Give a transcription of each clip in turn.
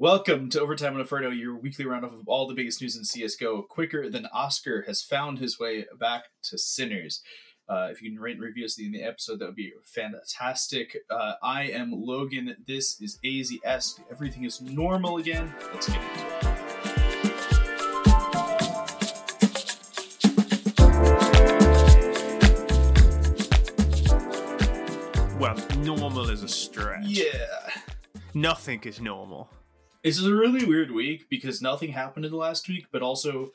Welcome to Overtime on Inferno, your weekly roundup of all the biggest news in CSGO, quicker than Oscar has found his way back to Sinners. Uh, if you can rate and review us in the episode, that would be fantastic. Uh, I am Logan. This is AZS. Everything is normal again. Let's get into it. Well, normal is a stretch. Yeah. Nothing is normal. This is a really weird week because nothing happened in the last week, but also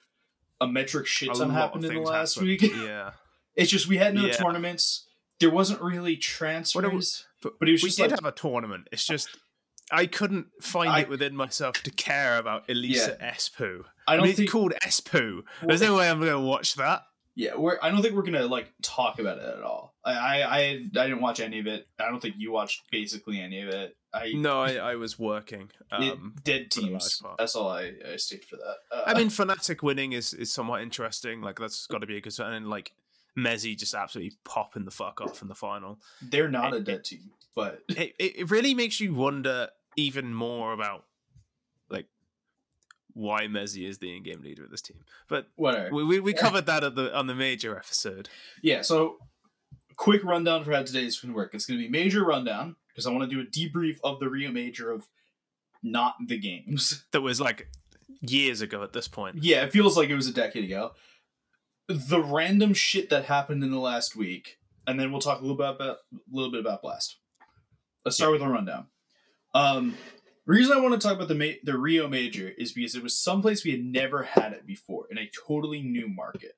a metric shit ton happened in the last happened. week. Yeah. It's just we had no Yeah. tournaments. There wasn't really transfers, But but it was we just did like have a tournament. It's just I couldn't find I- it within myself to care about Elisa Espoo. I I don't mean, think it's called Espoo. Well, There's no way I'm going to watch that. Yeah, we're. I don't think we're gonna like talk about it at all. I, I, I, I didn't watch any of it. I don't think you watched basically any of it. I, No, I, I was working. Um, dead teams. That's all I, I state for that. Uh, I mean, Fnatic winning is, is somewhat interesting. Like that's got to be a sign. And like mezii just absolutely popping the fuck off in the final. they're not a dead team, but It, it it really makes you wonder even more about like why mezii is the in-game leader of this team. But whatever. we, we, we covered that at the on the major episode. Yeah. So, quick rundown for how today's gonna work. It's gonna be major rundown because I want to do a debrief of the Rio Major of not the games. That was like years ago at this point. Yeah, it feels like it was a decade ago. The random shit that happened in the last week, and then we'll talk a little bit about a little bit about Blast. Let's start with a rundown. Um, reason I want to talk about the ma- the Rio Major is because it was someplace we had never had it before in a totally new market.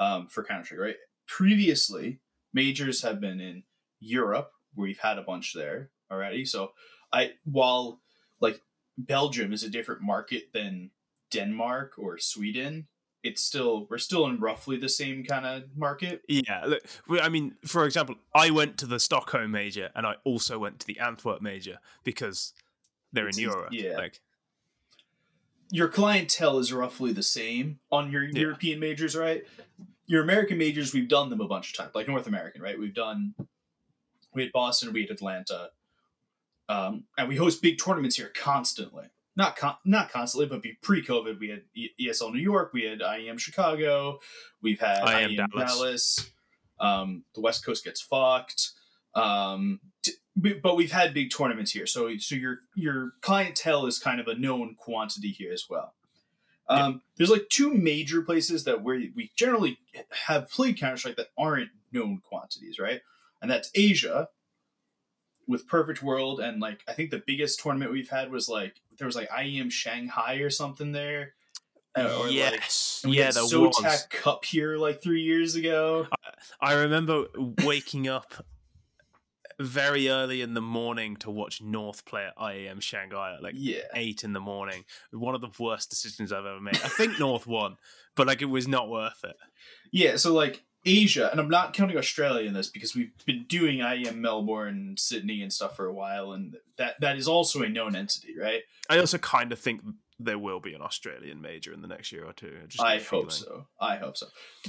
Um, for Counter Strike, right? Previously, majors have been in Europe, where we've had a bunch there already. So, I while like Belgium is a different market than Denmark or Sweden, it's still we're still in roughly the same kind of market. Yeah, look, I mean, for example, I went to the Stockholm major and I also went to the Antwerp major because they're It's in Europe. yeah. Like, Your clientele is roughly the same on your Yeah. European majors, right? Your American majors, we've done them a bunch of times, like North American, right? We've done we had Boston, we had Atlanta, um, and we host big tournaments here constantly. Not con- not constantly, but pre-COVID, we had E- ESL New York, we had IEM Chicago, we've had IEM IEM, Dallas. Dallas. Um, the West Coast gets fucked. Um, t- but we've had big tournaments here, so so your your clientele is kind of a known quantity here as well. Um, There's like two major places that we we generally have played Counter Strike that aren't known quantities, right? And that's Asia with Perfect World, and like I think the biggest tournament we've had was like there was like IEM Shanghai or something there. Uh, or yes, and we yeah, had ZOTAC was. Cup here like three years ago. I remember waking up very early in the morning to watch North play at IEM Shanghai at like Yeah, eight in the morning. One of the worst decisions I've ever made. I think North won, but like it was not worth it. Yeah, so like Asia, and I'm not counting Australia in this because we've been doing IEM Melbourne, Sydney, and stuff for a while, and that that is also a known entity, right? I also kind of think there will be an Australian major in the next year or two. I, got hope so. I hope so.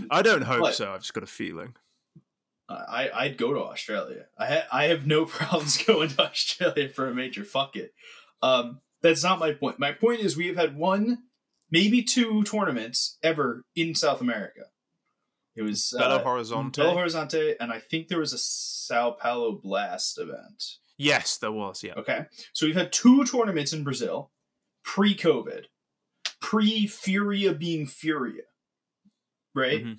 I don't hope But- so. I've just got a feeling. I I'd go to Australia. I ha- I have no problems going to Australia for a major. Fuck it. Um, that's not my point. My point is we have had one, maybe two tournaments ever in South America. It was Belo uh, Horizonte. Belo Horizonte, and I think there was a Sao Paulo Blast event. yes, there was. Yeah. Okay. So we've had two tournaments in Brazil pre COVID, pre Furia being Furia, right? Mhm.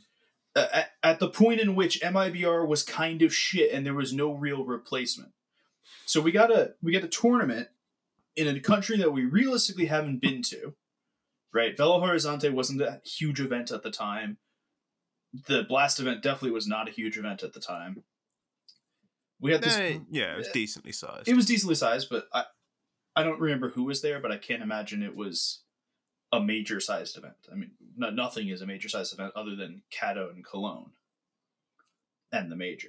Uh, at, at the point in which MIBR was kind of shit and there was no real replacement. So we got a we got a tournament in a country that we realistically haven't been to, right? Belo Horizonte wasn't a huge event at the time. The Blast event definitely was not a huge event at the time. We had this Eh, yeah, it was decently sized. it was decently sized, but I I don't remember who was there, but I can't imagine it was a major sized event. I mean, no, nothing is a major sized event other than Cato and Cologne and the major.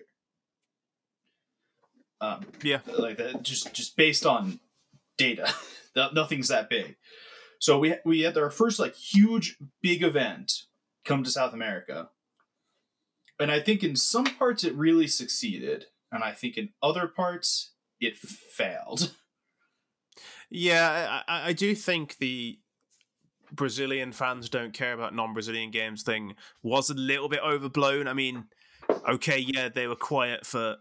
Um, Yeah. like that, just just based on data, nothing's that big. So we we had our first like huge big event come to South America, and I think in some parts it really succeeded, and I think in other parts it failed. Yeah, I, I do think the Brazilian fans don't care about non-Brazilian games thing was a little bit overblown. I mean, okay, yeah, they were quiet for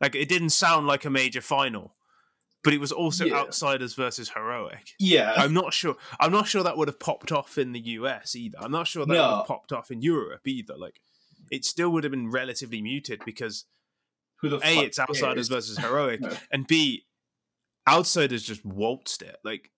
like it didn't sound like a major final, but it was also Yeah. outsiders versus heroic. Yeah, I'm not sure. I'm not sure that would have popped off in the US either. I'm not sure that would have popped off in Europe either. Like, it still would have been relatively muted because who the a it's outsiders cares? versus heroic, No. and b outsiders just waltzed it. Like,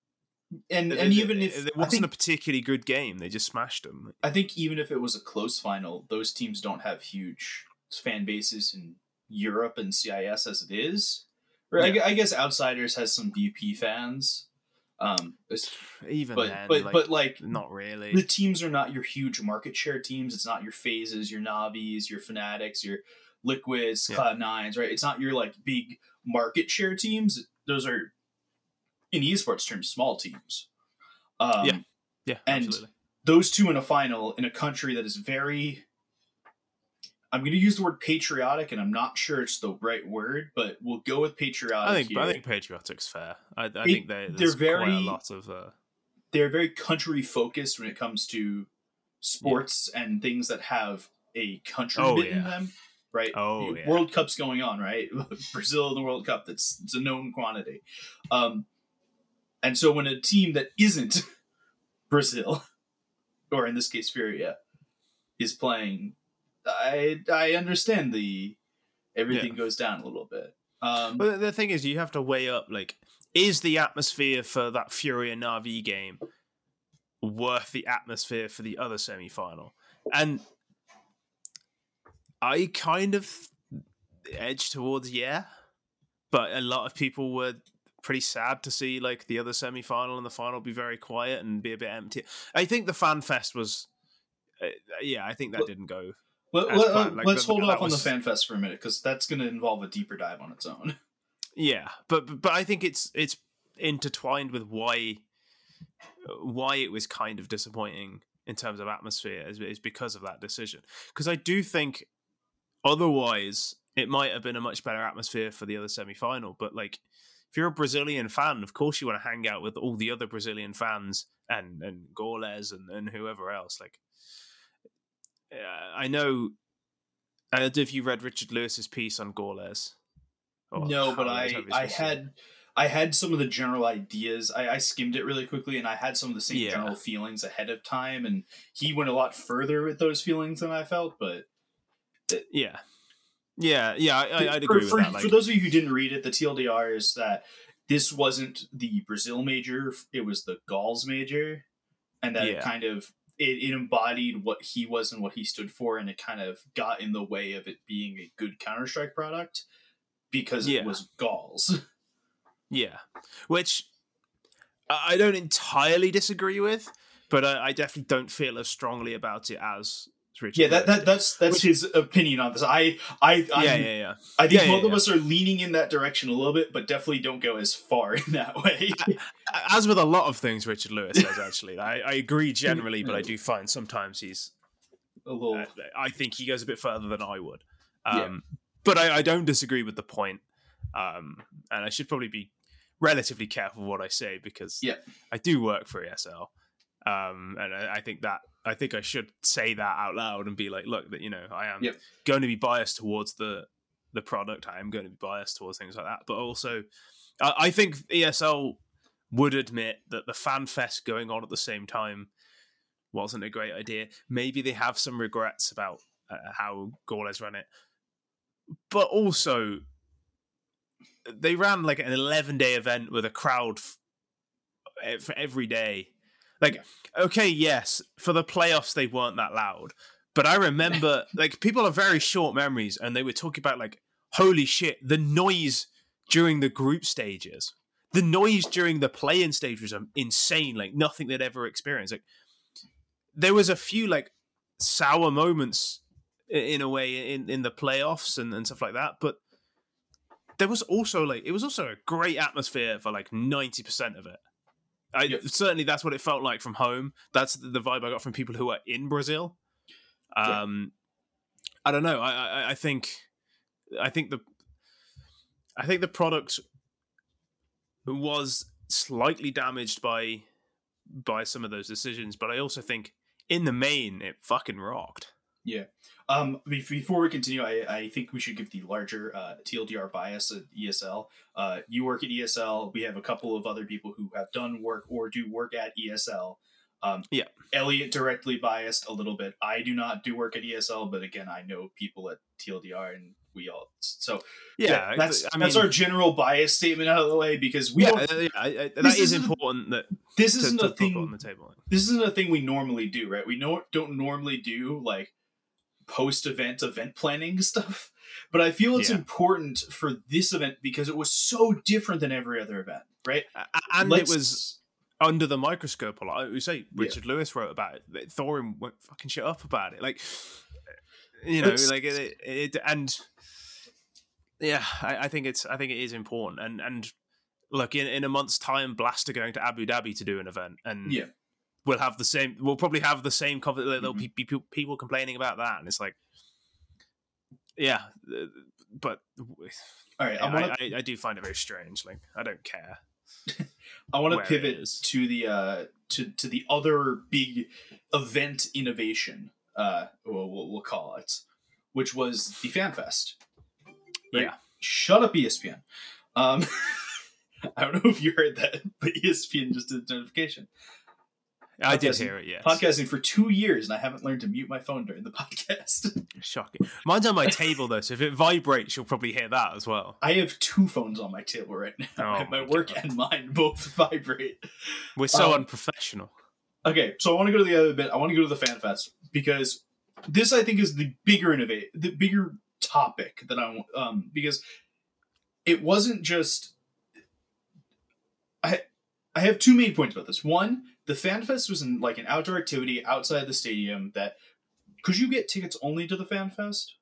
and and it- even if it wasn't think, a particularly good game, they just smashed them. I think even if it was a close final, those teams don't have huge fan bases in Europe and CIS as it is. I, Yeah. gu- I guess Outsiders has some VP fans, um, Even but then, but like, but like not really. the teams are not your huge market share teams. It's not your FaZes, your Navis, your Fnatics, your Liquids, Yeah. Cloud Nines, right? It's not your like big market share teams. Those are in esports terms small teams. Um, Yeah. yeah, and- absolutely. those two in a final in a country that is very I'm going to use the word patriotic, and I'm not sure it's the right word, but we'll go with patriotic. I think here. I think patriotic's fair. I, I They- think they, they're quite a very- lot of. Uh, they're very country focused when it comes to sports and things that have a country Oh, bit in them. Right? Oh, yeah. World Cup's going on, right? Brazil in the World Cup. That's it's a known quantity. Um, and so when a team that isn't Brazil, or in this case Furia, is playing, I I understand the everything goes down a little bit. Um, But the thing is, you have to weigh up like, is the atmosphere for that Furia Navi game worth the atmosphere for the other semi final? And I kind of edge towards yeah, but a lot of people were pretty sad to see like the other semi final and the final be very quiet and be a bit empty. I think the fan fest was, uh, yeah, I think that Well- didn't go. as let, planned, like, us hold off on the was- fan fest for a minute because that's going to involve a deeper dive on its own. Yeah, but but- but I think it's it's intertwined with why why it was kind of disappointing in terms of atmosphere is, is because of that decision. Because I do think otherwise it might have been a much better atmosphere for the other semi final. But like, if you're a Brazilian fan, of course you want to hang out with all the other Brazilian fans and and Gaules and and whoever else. Like, uh, I know. I don't know if you read Richard Lewis's piece on Gaules. no, but I I supposed to say it. had I had some of the general ideas. I, I skimmed it really quickly, and I had some of the same Yeah. general feelings ahead of time. And he went a lot further with those feelings than I felt. But Yeah, yeah, yeah. I, I, I'd agree for, with that. Like, for those of you who didn't read it, the TLDR is that this wasn't the Brazil major; it was the Gaules major, and that it Yeah. kind of it, it embodied what he was and what he stood for, and it kind of got in the way of it being a good Counter Strike product because Yeah. it was Gaules. yeah, which I I don't entirely disagree with, but I, I definitely don't feel as strongly about it as Richard. Yeah, that, that that's that's Which- his opinion on this. I I I, yeah, yeah, yeah. I think Yeah, yeah, both of us are leaning in that direction a little bit, but definitely don't go as far in that way. As with a lot of things Richard Lewis says, actually, I, I agree generally, but I do find sometimes he's. a little. uh, I think he goes a bit further than I would. Um, But I, I don't disagree with the point, um, and I should probably be relatively careful what I say because Yeah. I do work for ESL, um, and I, I think that I think I should say that out loud and be like, look, that you know, I am Yep. going to be biased towards the the product. I am going to be biased towards things like that, but also, I, I think ESL would admit that the fan fest going on at the same time wasn't a great idea. Maybe they have some regrets about uh, how Gaules ran it, but also they ran like an 11 day event with a crowd f- for every day. Like, okay, yes, for the playoffs they weren't that loud, but I remember like people have very short memories, and they were talking about like, holy shit, the noise during the group stages, the noise during the play-in stage was um, insane, like nothing they'd ever experienced. Like, there was a few like sour moments in a way in in the playoffs and, and stuff like that but there was also like it was also a great atmosphere for like 90% of it I, certainly that's what it felt like from home that's the, vibe i got from people who are in brazil Yeah. um i don't know I, I i think i think the i think the product was slightly damaged by by some of those decisions, but I also think in the main it fucking rocked. Yeah. Um, before we continue, I, I think we should give the larger uh, TLDR bias at ESL. Uh, you work at ESL. We have a couple of other people who have done work or do work at ESL. Um, yeah. Elliot directly biased a little bit. I do not do work at ESL, but again, I know people at TLDR and we all. So yeah, yeah that's I mean, that's our general bias statement out of the way because we yeah, don't. Uh, yeah I, I, that is important. That this isn't to, a thing on the table. This isn't a thing we normally do, right? We know don't normally do like post event event planning stuff. But I feel it's Yeah. important for this event because it was so different than every other event, right? And Let's- it was under the microscope a lot. We say Richard Lewis wrote about it. Thorin went fucking shit up about it. Like, you know, like it, it, and yeah, I, I think it's I think it is important. And and look, in, in a month's time, Blast are going to Abu Dhabi to do an event, and Yeah. We'll have the same. We'll probably have the same. Cover, there'll be people people complaining about that, and it's like, yeah, but. All right, I I, to I, I do find it very strange. Like, I don't care. I want to pivot to the uh to to the other big event innovation, uh, we'll, we'll, we'll call it, which was the FanFest. Right? Yeah. Shut up, ESPN. Um, I don't know if you heard that, but ESPN just did a notification. I did hear it. Yes. Podcasting for two years, and I haven't learned to mute my phone during the podcast. Shocking. Mine's on my table though, so if it vibrates, you'll probably hear that as well. I have two phones on my table right now, Oh my my work God. and mine both vibrate. We're so Um, unprofessional. Okay, so I want to go to the other bit. I want to go to the fan fest because this, I think, is the bigger innovate, the bigger topic that I want. Um, because it wasn't just. I I have two main points about this. One, the fan fest was in, like an outdoor activity outside the stadium. That could you get tickets only to the fan fest?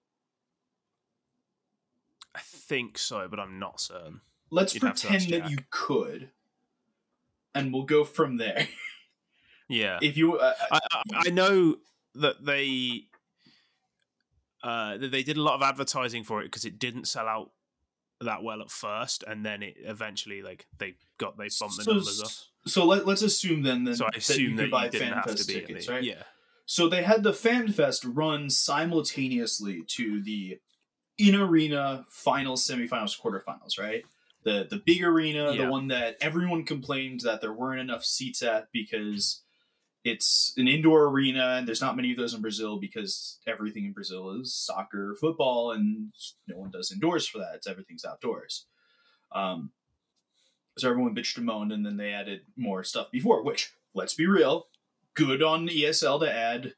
I think so, but I'm not certain. Let's You'd pretend that you could, and we'll go from there. Yeah, if you, uh, I, I, I know that they uh, that they did a lot of advertising for it because it didn't sell out that well at first, and then it eventually like they got they bumped the so, numbers up. So let, let's assume then, then So I that assume you that could buy you didn't have to be tickets, right? Yeah, So they had the FanFest run simultaneously to the in arena finals, semifinals, quarterfinals, right? The the big arena, Yeah. the one that everyone complained that there weren't enough seats at because it's an indoor arena and there's not many of those in Brazil because everything in Brazil is soccer, football, and no one does indoors for that. It's everything's outdoors. Um, so everyone bitched and moaned, and then they added more stuff before. Which, let's be real, good on ESL to add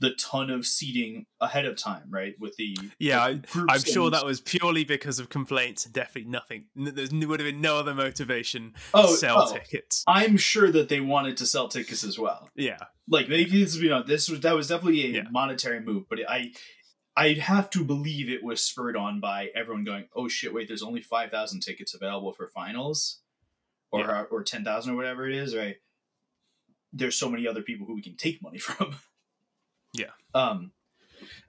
the ton of seating ahead of time, right? With the Yeah, the groups I'm sure that was purely because of complaints and definitely nothing. There would have been no other motivation oh, to sell oh, tickets. I'm sure that they wanted to sell tickets as well. Yeah, Like they, this, you know, this was that was definitely a Yeah. monetary move, but I, I have to believe it was spurred on by everyone going, "Oh shit, wait, there's only five thousand tickets available for finals, or Yeah. or ten thousand or whatever it is, right?" There's so many other people who we can take money from. Yeah. Um,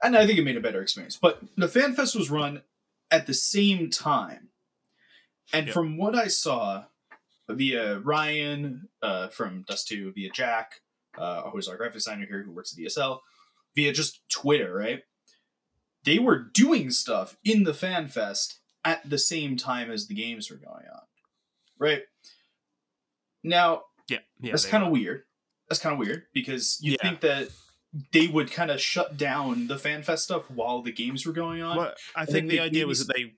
and I think it made a better experience. But the FanFest was run at the same time, and Yep. from what I saw, via Ryan uh, from Dust Two, via Jack, uh, who's our graphic designer here who works at DSL, via just Twitter, right? They were doing stuff in the FanFest at the same time as the games were going on, right? Now, yeah, yeah. that's kind of weird. That's kind of weird because you Yeah. think that they would kind of shut down the FanFest stuff while the games were going on. Well, I think the idea maybe was that they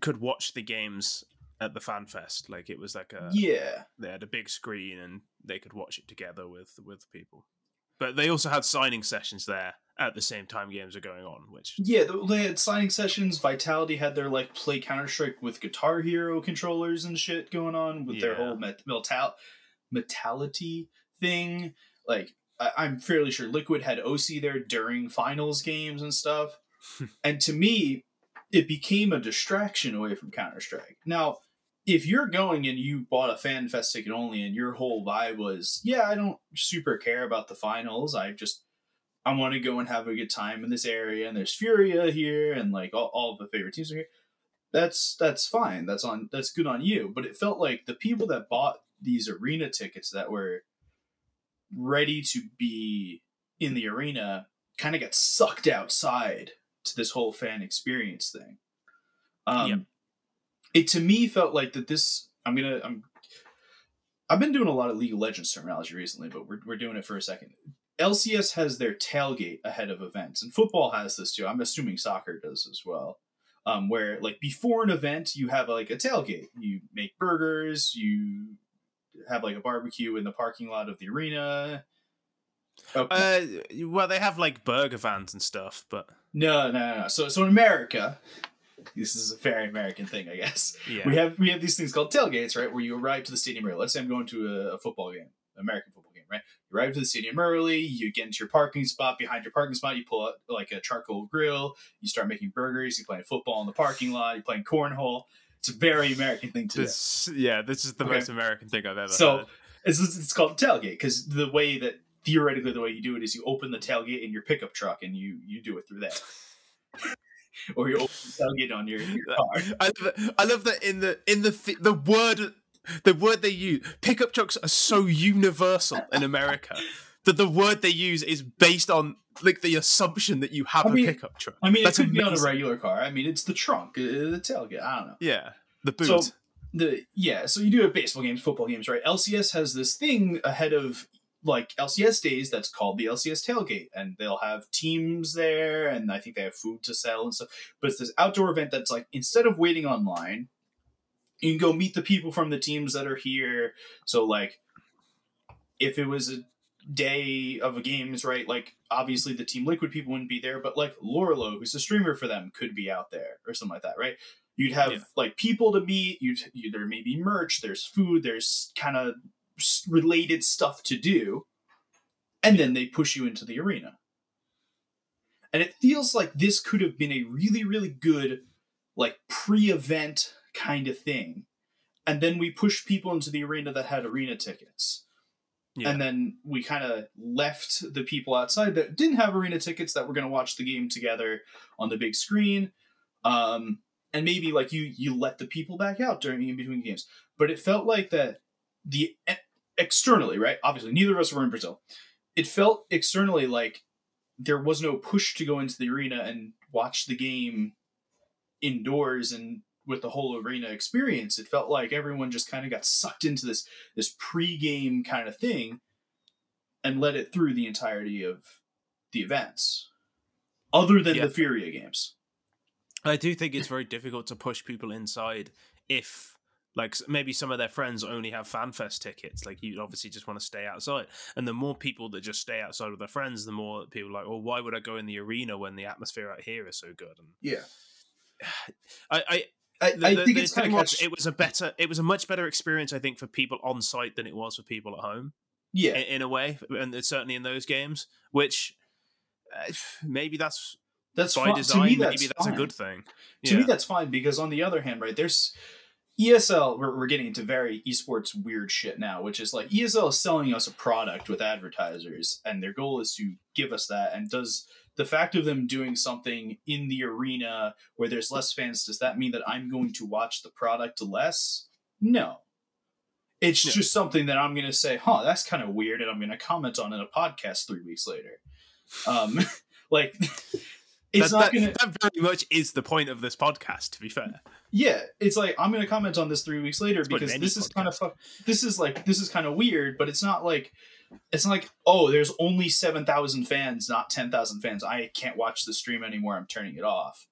could watch the games at the fan fest. Like it was like a yeah. they had a big screen and they could watch it together with with people. But they also had signing sessions there at the same time games are going on, which Yeah, they had signing sessions. Vitality had their like play Counter Strike with Guitar Hero controllers and shit going on with their whole met- metal metality thing. Like I- I'm fairly sure Liquid had oSee there during finals games and stuff. and to me, it became a distraction away from Counter Strike. Now, if you're going and you bought a fan fest ticket only and your whole vibe was, yeah, I don't super care about the finals. I just I want to go and have a good time in this area, and there's Furia here, and like all, all of the favorite teams are here. that's that's fine. That's on that's good on you. But it felt like the people that bought these arena tickets that were ready to be in the arena kind of got sucked outside to this whole fan experience thing. Um, Yep. It to me felt like that this. I'm gonna. I'm. I've been doing a lot of League of Legends terminology recently, but we're we're doing it for a second. LCS has their tailgate ahead of events, and football has this too. I'm assuming soccer does as well. Um, where like before an event, you have like a tailgate. You make burgers. You have like a barbecue in the parking lot of the arena. Oh, Uh, well, they have like burger vans and stuff, but no, no, no. So, so in America, this is a very American thing, I guess. yeah, We have we have these things called tailgates, right? Where you arrive to the stadium early. Let's say I'm going to a, a football game, American football right? You arrive to the stadium early. You get into your parking spot. Behind your parking spot, you pull out like a charcoal grill. You start making burgers. You play football in the parking lot. You're playing cornhole. It's a very American thing to do. yeah, this is the Okay. most American thing I've ever So heard. it's, it's called tailgate because the way that theoretically the way you do it is you open the tailgate in your pickup truck and you you do it through that. or you open the tailgate on your, your car. I love that. I love that in the in the the word the word they use. Pickup trucks are so universal in America that the word they use is based on like the assumption that you have I a mean- pickup truck. I mean, That's it could be on a regular car. I mean, it's the trunk, uh, the tailgate. I don't know. Yeah, the boot. So the yeah, so you do have baseball games, football games, right? LCS has this thing ahead of like LCS days that's called the LCS tailgate, and they'll have teams there, and I think they have food to sell and stuff. But it's this outdoor event that's like instead of waiting online, you can go meet the people from the teams that are here. So like, if it was a day of games, right? Like obviously the Team Liquid people wouldn't be there, but like Lorelo, who's a streamer for them, could be out there or something like that, right? You'd have Yeah. like people to meet. You'd you, there may be merch. There's food. There's kind of related stuff to do, and then they push you into the arena. And it feels like this could have been a really, really good, like pre-event kind of thing, and then we pushed people into the arena that had arena tickets. Yeah. and then we kind of left the people outside that didn't have arena tickets that were going to watch the game together on the big screen. Um, and maybe like you you let the people back out during in between games. But it felt like that the externally right? Obviously neither of us were in brazil. It felt externally like there was no push to go into the arena and watch the game indoors and with the whole arena experience it felt like everyone just kind of got sucked into this this pre-game kind of thing and let it through the entirety of the events other than Yeah. the furia games. I do think it's very difficult to push people inside if like maybe some of their friends only have fanfest tickets like you obviously just want to stay outside. And the more people that just stay outside with their friends the more people are like well why would i go in the arena when the atmosphere out here is so good? And yeah. I i i, the, I think the it's was, it was a better it was a much better experience i think for people on site than it was for people at home yeah in, in a way and certainly in those games which uh, maybe that's that's by fine. design to me that's, maybe that's fine. a good thing to Yeah. me that's fine because on the other hand right there's esl we're, we're getting into very esports weird shit now which is like esl is selling us a product with advertisers and their goal is to give us that and does the fact of them doing something in the arena where there's less fans does that mean that i'm going to watch the product less? No. It's just something that i'm going to say huh that's kind of weird and i'm going to comment on in a podcast three weeks later. Um like it's that, not that, to that very much is the point of this podcast to be fair yeah, it's like I'm gonna comment on this three weeks later It's because this is kind of podcast. fuck. This is like this is kind of weird, but it's not like it's not like oh, there's only seven thousand fans, not ten thousand fans. I can't watch the stream anymore. I'm turning it off.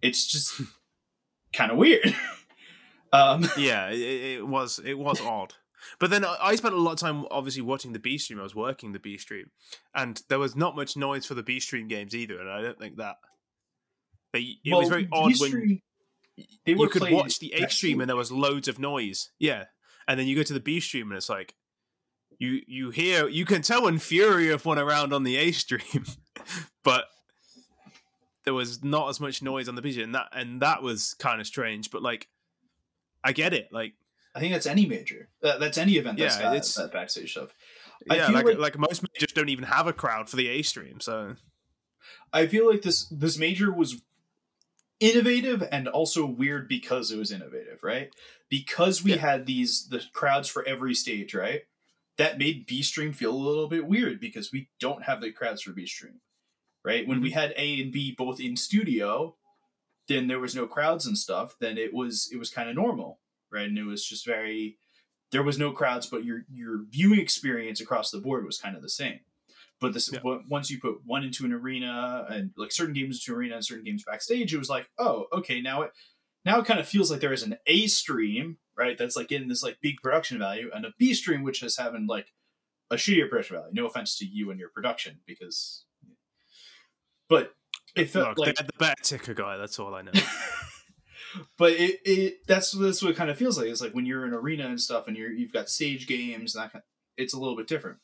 It's just kind of weird. um, yeah, it, it was it was odd. But then I spent a lot of time obviously watching the B stream. I was working the B stream, and there was not much noise for the B stream games either. And I don't think that they, it was very odd when they you could watch the A stream and there was loads of noise. Yeah, and then you go to the B stream and it's like you you hear you can tell when Fury have won around on the A stream, but there was not as much noise on the B stream, and that and that was kind of strange. But like, I get it. Like, I think that's any major. That, that's any event that's Yeah, got it's- that backstage stuff. Yeah, like, like- like most majors don't even have a crowd for the A stream. So I feel like this this major was innovative and also weird because it was innovative, right? Because we Yeah. had these the crowds for every stage, right? That made B Stream feel a little bit weird because we don't have the crowds for B Stream, right? When we mm-hmm. had A and B both in studio, then there was no crowds and stuff. Then it was it was kind of normal, right? And it was just very there was no crowds, but your your viewing experience across the board was kind of the same. But this Yeah. once you put one into an arena and like certain games into arena and certain games backstage, it was like, oh, okay, now it now it kind of feels like there is an A stream, right? That's like getting this like big production value, and a B stream which is having like a shittier production value. No offense to you and your production, because but it felt Look, like the better ticker guy. That's all I know. but it, it that's that's what it kind of feels like. It's like when you're in arena and stuff, and you're you've got stage games and that kind it's a little bit different.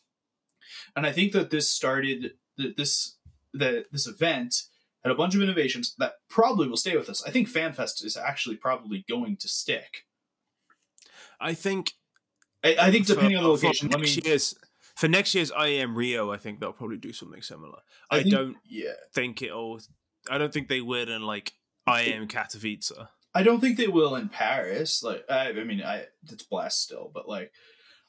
And I think that this started that this that this event had a bunch of innovations that probably will stay with us. I think FanFest is actually probably going to stick. I think I, I think depending for, on the location. For Let me. next year's for next year's IEM Rio, I think they'll probably do something similar. I, think- don't Yeah, think it'll. I don't think they would in like IEM Katowice. I don't think they will in Paris. Like, I, I mean, I it's Blast still, but like,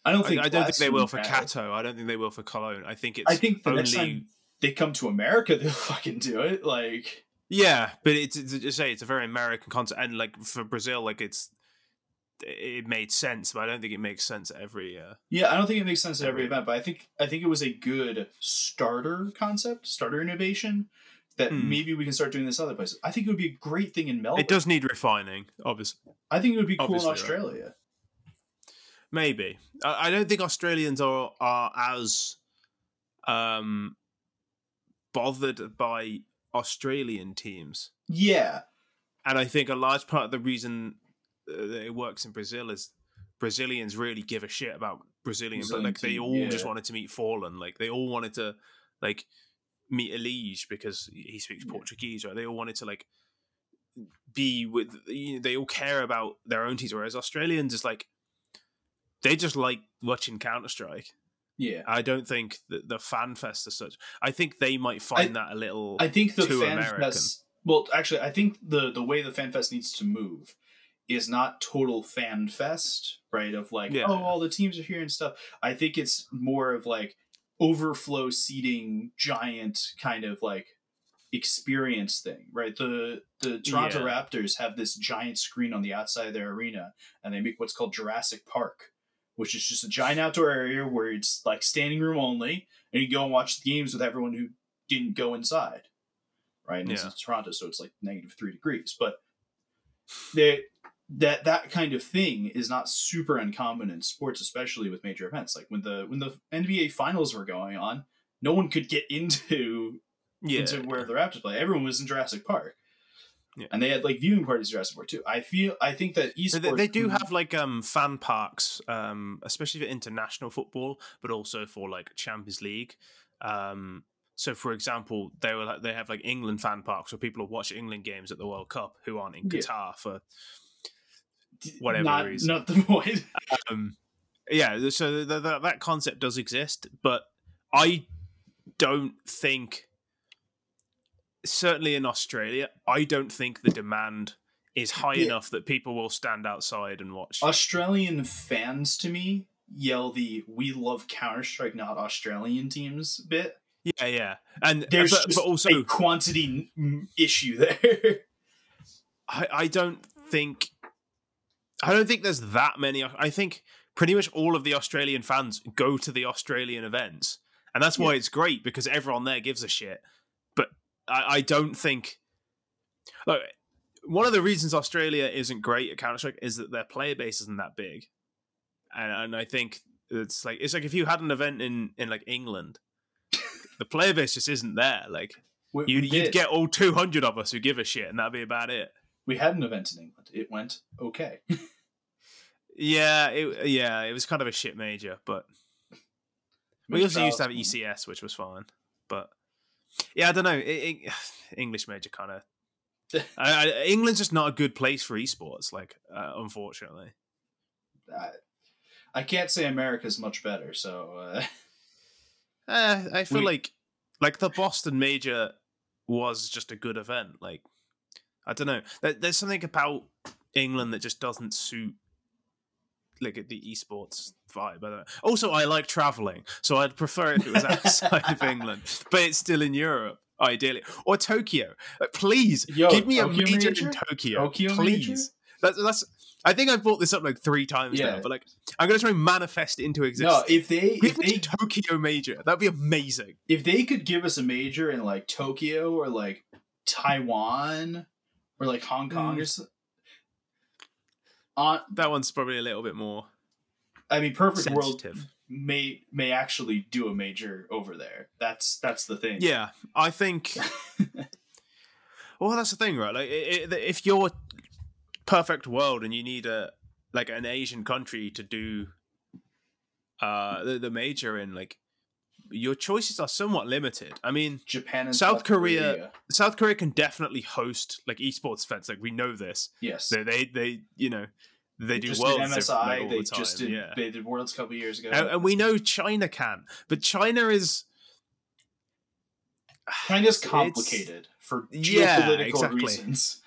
I don't think I don't think they will for Paris. Cato. I don't think they will for Cologne. I think it's I think the only. next time they come to America, they'll fucking do it. Like, Yeah, but it's, it's just say it's a very American concept, and like for Brazil, like it's it made sense, but I don't think it makes sense every. Uh, Yeah, I don't think it makes sense at every Every- event, but I think I think it was a good starter concept, starter innovation that Hmm. maybe we can start doing this other places. I think it would be a great thing in Melbourne. it does need refining, obviously. I think it would be cool in obviously, right. Australia. Maybe I, I don't think Australians are are as um bothered by Australian teams, Yeah, and I think a large part of the reason uh, that it works in Brazil is Brazilians really give a shit about Brazilian, but Brazilian like they team, all just wanted to meet Fallen, like they all wanted to like meet a Elige because he speaks. Portuguese, right? They all wanted to like be with you know, they all care about their own teams, whereas Australians is like they just like watching Counter Strike. yeah. I don't think that the fan fest as such. I think they might find that a little. I think the too fan American. fest. Well, actually, I think the the way the fan fest needs to move is not total fan fest, right? Of like, Yeah. oh, all the teams are here and stuff. I think it's more of like overflow seating, giant kind of like experience thing, right? The the Toronto Yeah. Raptors have this giant screen on the outside of their arena, and they make what's called Jurassic Park, which is just a giant outdoor area where it's like standing room only, and you go and watch the games with everyone who didn't go inside, right? And this Yeah. is Toronto, so it's like negative three degrees, but they that that kind of thing is not super uncommon in sports, especially with major events. Like when the when the NBA finals were going on, no one could get into yeah, into where the Raptors play. Everyone was in Jurassic Park. Yeah. And they had like viewing parties in Jurassic Park too. I feel I think that esports they, they do have like um fan parks, um, especially for international football, but also for like Champions League. Um, so for example, they were like, they have like England fan parks where people will watch England games at the World Cup who aren't in Yeah. Qatar for whatever not, reason. Not the point. um, yeah. So th- th- that concept does exist, but I don't think certainly in Australia, I don't think the demand is high Yeah. enough that people will stand outside and watch. Australian fans to me yell the "We love Counter Strike, not Australian teams" bit. Yeah, yeah, and There's but, but also a quantity issue there. I, I don't think I don't think there's that many. I think pretty much all of the Australian fans go to the Australian events, and that's why it's great because everyone there gives a shit. But I, I don't think like one of the reasons Australia isn't great at Counter Strike is that their player base isn't that big, and and I think it's like it's like if you had an event in in like England, the player base just isn't there. Like We, you'd, we you'd get all two hundred of us who give a shit, and that'd be about it. We had an event in England. It went okay. Yeah, it, yeah, it was kind of a shit major, but we also used to have ECS, which was fine. But yeah, I don't know. It, it, English major kind of. England's just not a good place for esports. Like, uh, unfortunately. I, I can't say America's much better. So uh, Uh, I feel We- like like the Boston major was just a good event. Like, I don't know. There, there's something about England that just doesn't suit like the esports vibe. I don't know. Also, I like traveling, so I'd prefer if it was outside of England, but it's still in Europe. Ideally, or Tokyo. Like, please Yo, give me a major, major? in Tokyo. Tokyo please. major? That's that's. I think I've brought this up like three times Yeah. now, but like I'm gonna try and manifest it into existence. No, if they if me they Tokyo major. That'd be amazing. if they could give us a major in like Tokyo or like Taiwan or like Hong Kong Mm. or on That one's probably a little bit more I mean Perfect World may may actually do a major over there. That's that's the thing. Yeah, I think. well, that's the thing, right? Like, i i if you're perfect world and you need a like an Asian country to do uh the, the major in, like your choices are somewhat limited. I mean, Japan and South Korea- South Korea can definitely host like esports events. Like we know this. Yes. They they, they you know they do just worlds did MSI. like, they the just did yeah. they did Worlds a couple years ago. And, and we know China can, but China is China's complicated for Yeah, geopolitical exactly. reasons.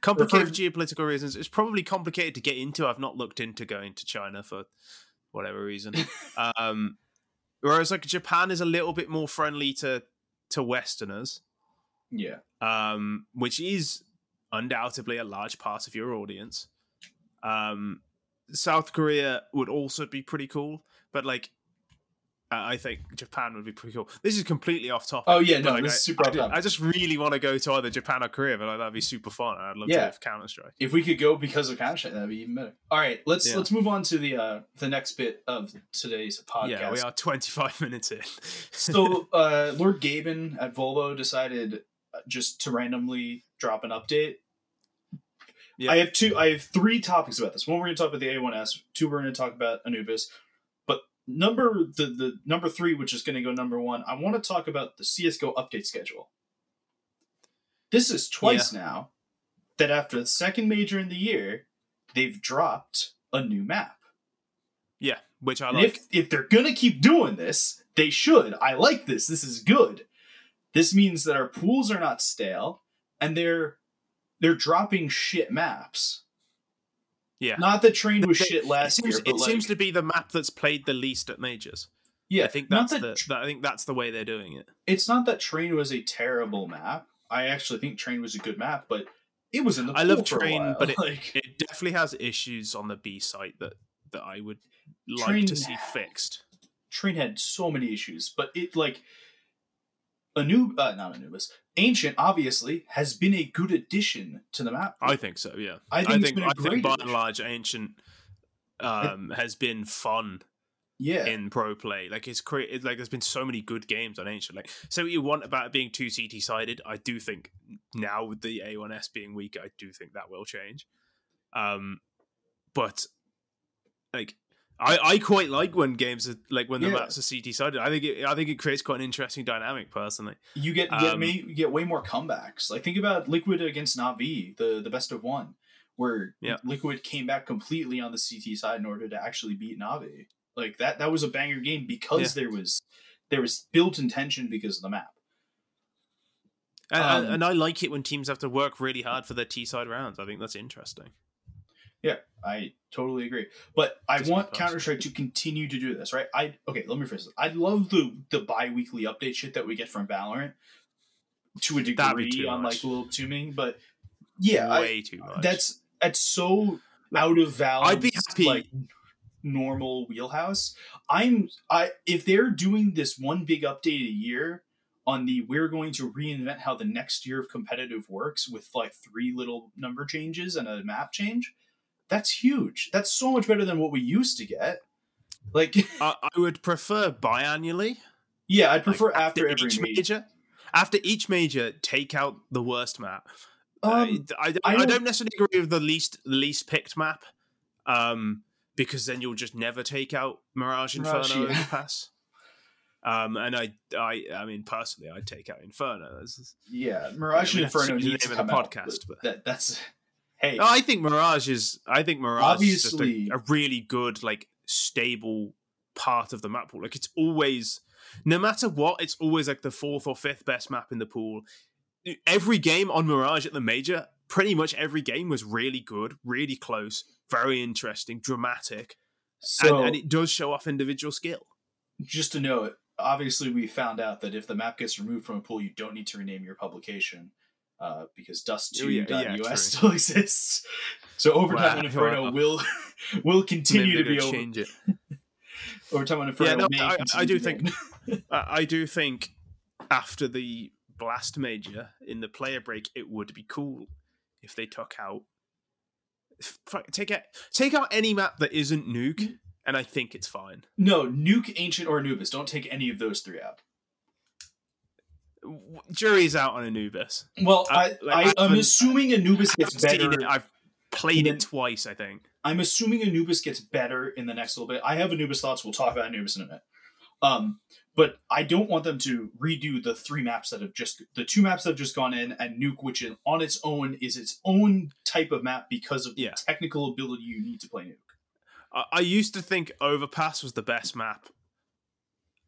complicated for geopolitical reasons. It's probably complicated to get into. I've not looked into going to China for whatever reason. um, whereas like Japan is a little bit more friendly to to Westerners, Yeah. um, which is undoubtedly a large part of your audience. Um, South Korea would also be pretty cool, but like. I I think Japan would be pretty cool. This is completely off topic. Oh yeah, no, like, this I- is super I, off. I just really want to go to either Japan or Korea, but like, that'd be super fun. I'd love Yeah. to have Counter Strike. If we could go because of Counter Strike, that'd be even better. All right, let's Yeah. let's move on to the uh the next bit of today's podcast. Yeah, we are 25 minutes in. so uh, Lord Gaben at Volvo decided uh, just to randomly drop an update. Yeah. I have two. I have three topics about this. One, we're going to talk about the A1S. Two, we're going to talk about Anubis. Number the the number three, which is going to go number one, I want to talk about the CS:GO update schedule. This is twice now that after the second major in the year, they've dropped a new map. yeah, which I like. if if they're gonna keep doing this, they should. I like this. This is good. This means that our pools are not stale, and they're they're dropping shit maps. Yeah. Not that train was They- shit it last seems, year, it like, seems to be the map that's played the least at majors. yeah, I think that's that the. that- I think that's the way they're doing it. it's not that train was a terrible map. I actually think train was a good map, but it was in the I love pool for a Train, but it- like It definitely has issues on the B site that that I would like Train- to see fixed. train had so many issues, but it like Anub uh, not Anubis. Ancient obviously has been a good addition to the map. I think so. Yeah, I think I it's think I think great by and large, ancient um, has been fun yeah. in pro play. Like it's created. like there's been so many good games on ancient. Like say what you want about it being two CT sided. I do think now with the A1S being weak, I do think that will change. Um, but like I, I quite like when games are like when the Yeah. maps are CT sided. I think it, I think it creates quite an interesting dynamic personally. You get get, Um, may, you get way more comebacks. Like think about Liquid against Navi, the the best of one, where Yeah. Liquid came back completely on the CT side in order to actually beat Navi. Like that that was a banger game because there was there was built-in tension because of the map. And, Um, and I like it when teams have to work really hard for their T side rounds. I think that's interesting. Yeah, I totally agree. But I Just want. Counter Strike to continue to do this, right? I okay, let me phrase this. I love the the bi-weekly update shit that we get from Valorant to a degree on much. like little tuning, but yeah, I, way too much. that's that's so out of Valve's I'd be happy- like normal wheelhouse. I'm I if they're doing this one big update a year on the we're going to reinvent how the next year of competitive works with like three little number changes and a map change, that's huge. That's so much better than what we used to get. Like I, I would prefer biannually. yeah, I'd prefer Like, after, every each major. major. After each major, take out the worst map. Um, Uh, I, I, I I don't- don't necessarily agree with the least least picked map, um, because then you'll just never take out Mirage Inferno Mirage, in the pass. Um, and I, I, I mean, personally, I'd take out Inferno. That's- yeah, Mirage I mean, Inferno needs to name come of the out, podcast, but but- that that's hey. No, I think Mirage is. I think Mirage is just a, a really good, like, stable part of the map pool. Like, it's always, no matter what, it's always like the fourth or fifth best map in the pool. Every game on Mirage at the major pretty much every game was really good, really close, very interesting, dramatic, So and, and it does show off individual skill. just to note, obviously we found out that if the map gets removed from a pool, you don't need to rename your publication. Uh, because Oh, yeah, yeah, dust2.us true. still exists. So Overtime Wow, on Inferno will will continue Maybe to be over, change it. Overtime on Inferno. Yeah, no, may I- I do think- I, I do think after the blast major in the player break, it would be cool if they took out take out take out any map that isn't nuke, and I think it's fine. no nuke, ancient, or Anubis. Don't take any of those three out. Jury's out on Anubis. Well, I- I, I I'm assuming Anubis I've gets better. it. I've played it twice. I think. I'm assuming Anubis gets better in the next little bit. I have Anubis thoughts. We'll talk about Anubis in a minute. Um, but I don't want them to redo the three maps that have just the two maps that have just gone in and Nuke, which is on its own is its own type of map because of Yeah. the technical ability you need to play Nuke. I, I used to think Overpass was the best map,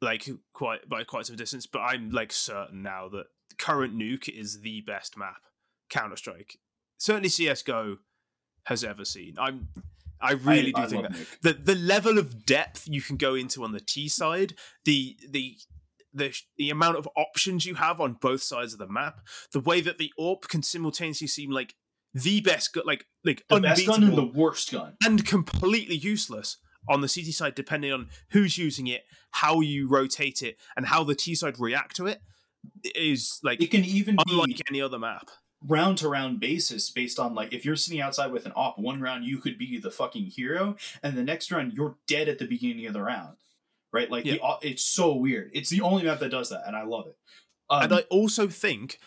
like quite by quite some distance. But I'm like certain now that current Nuke is the best map Counter Strike, certainly CS:GO has ever seen. I'm, I really I, do think that Nuke. the the level of depth you can go into on the T side, the the the the amount of options you have on both sides of the map, the way that the AWP can simultaneously seem like the best, gu- like like The best gun and the worst gun. and completely useless on the CT side, depending on who's using it, how you rotate it, and how the T side react to it, is like It can even be unlike any other map. round to round basis based on like if you're sitting outside with an op, one round you could be the fucking hero, and the next round you're dead at the beginning of the round. Right? Like the, op- it's so weird. It's the only map that does that, and I love it. Um, and I also think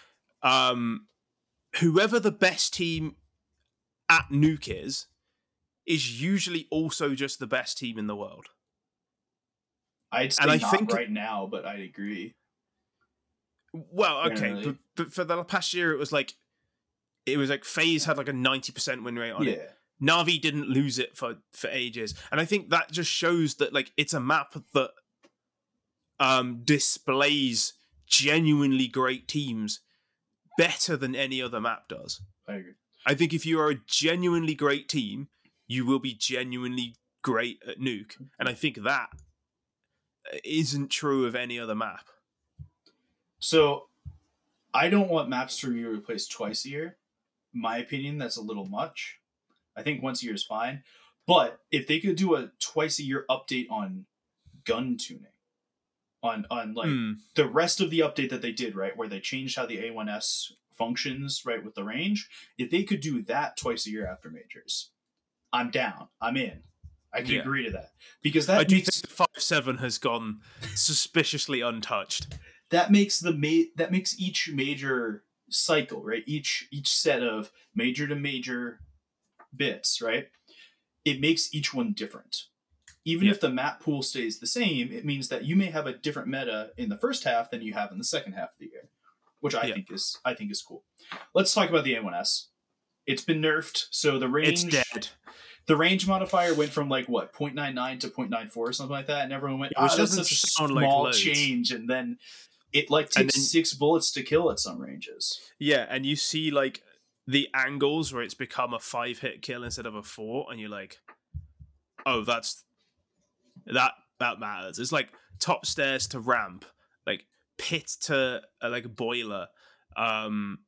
um, whoever the best team at Nuke is, is usually also just the best team in the world. I'd say and I not think- right now, but I agree. Well, okay, but, but for the past year, it was like it was like FaZe had like a ninety percent win rate on yeah. it. Navi didn't lose it for for ages, and I think that just shows that like it's a map that um displays genuinely great teams better than any other map does. I agree. I think if you are a genuinely great team, you will be genuinely great at Nuke, and I think that isn't true of any other map. So I don't want maps to be replaced twice a year. My opinion, that's a little much. I think once a year is fine. But if they could do a twice a year update on gun tuning, on on like Hmm. the rest of the update that they did, right, where they changed how the A1S functions, right, with the range, if they could do that twice a year after majors, I'm down. I'm in. I can Yeah. agree to that. Because that I do makes think the five seven has gone suspiciously untouched. that makes the ma- that makes each major cycle right each each set of major to major bits right it makes each one different even Yeah. if the map pool stays the same it means that you may have a different meta in the first half than you have in the second half of the year which i Yeah. think is i think is cool let's talk about the a1s it's been nerfed so the range It's dead. the range modifier went from like what 0.99 to 0.94 or something like that and everyone went It was- ah, that's such a sound like small change and then it like takes then- six bullets to kill at some ranges Yeah, and you see like the angles where it's become a five hit kill instead of a four, and you're like, oh, that's that that matters. It's like top stairs to ramp, like pit to uh, like a boiler, um,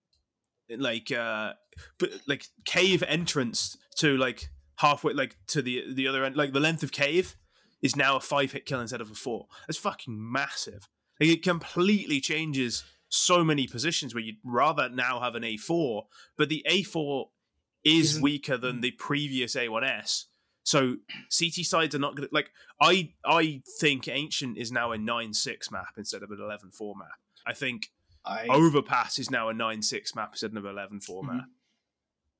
like uh, but like cave entrance to like halfway, like to the the other end, like the length of cave is now a five hit kill instead of a four. That's fucking massive. Like it completely changes so many positions where you'd rather now have an A4, but the A4 is Isn't- weaker than the previous A1S. So CT sides are not to like I I think Ancient is now a 9-6 map instead of an 11-4 map. I think i Overpass is now a 9-6 map instead of 11-4 Mhm. map.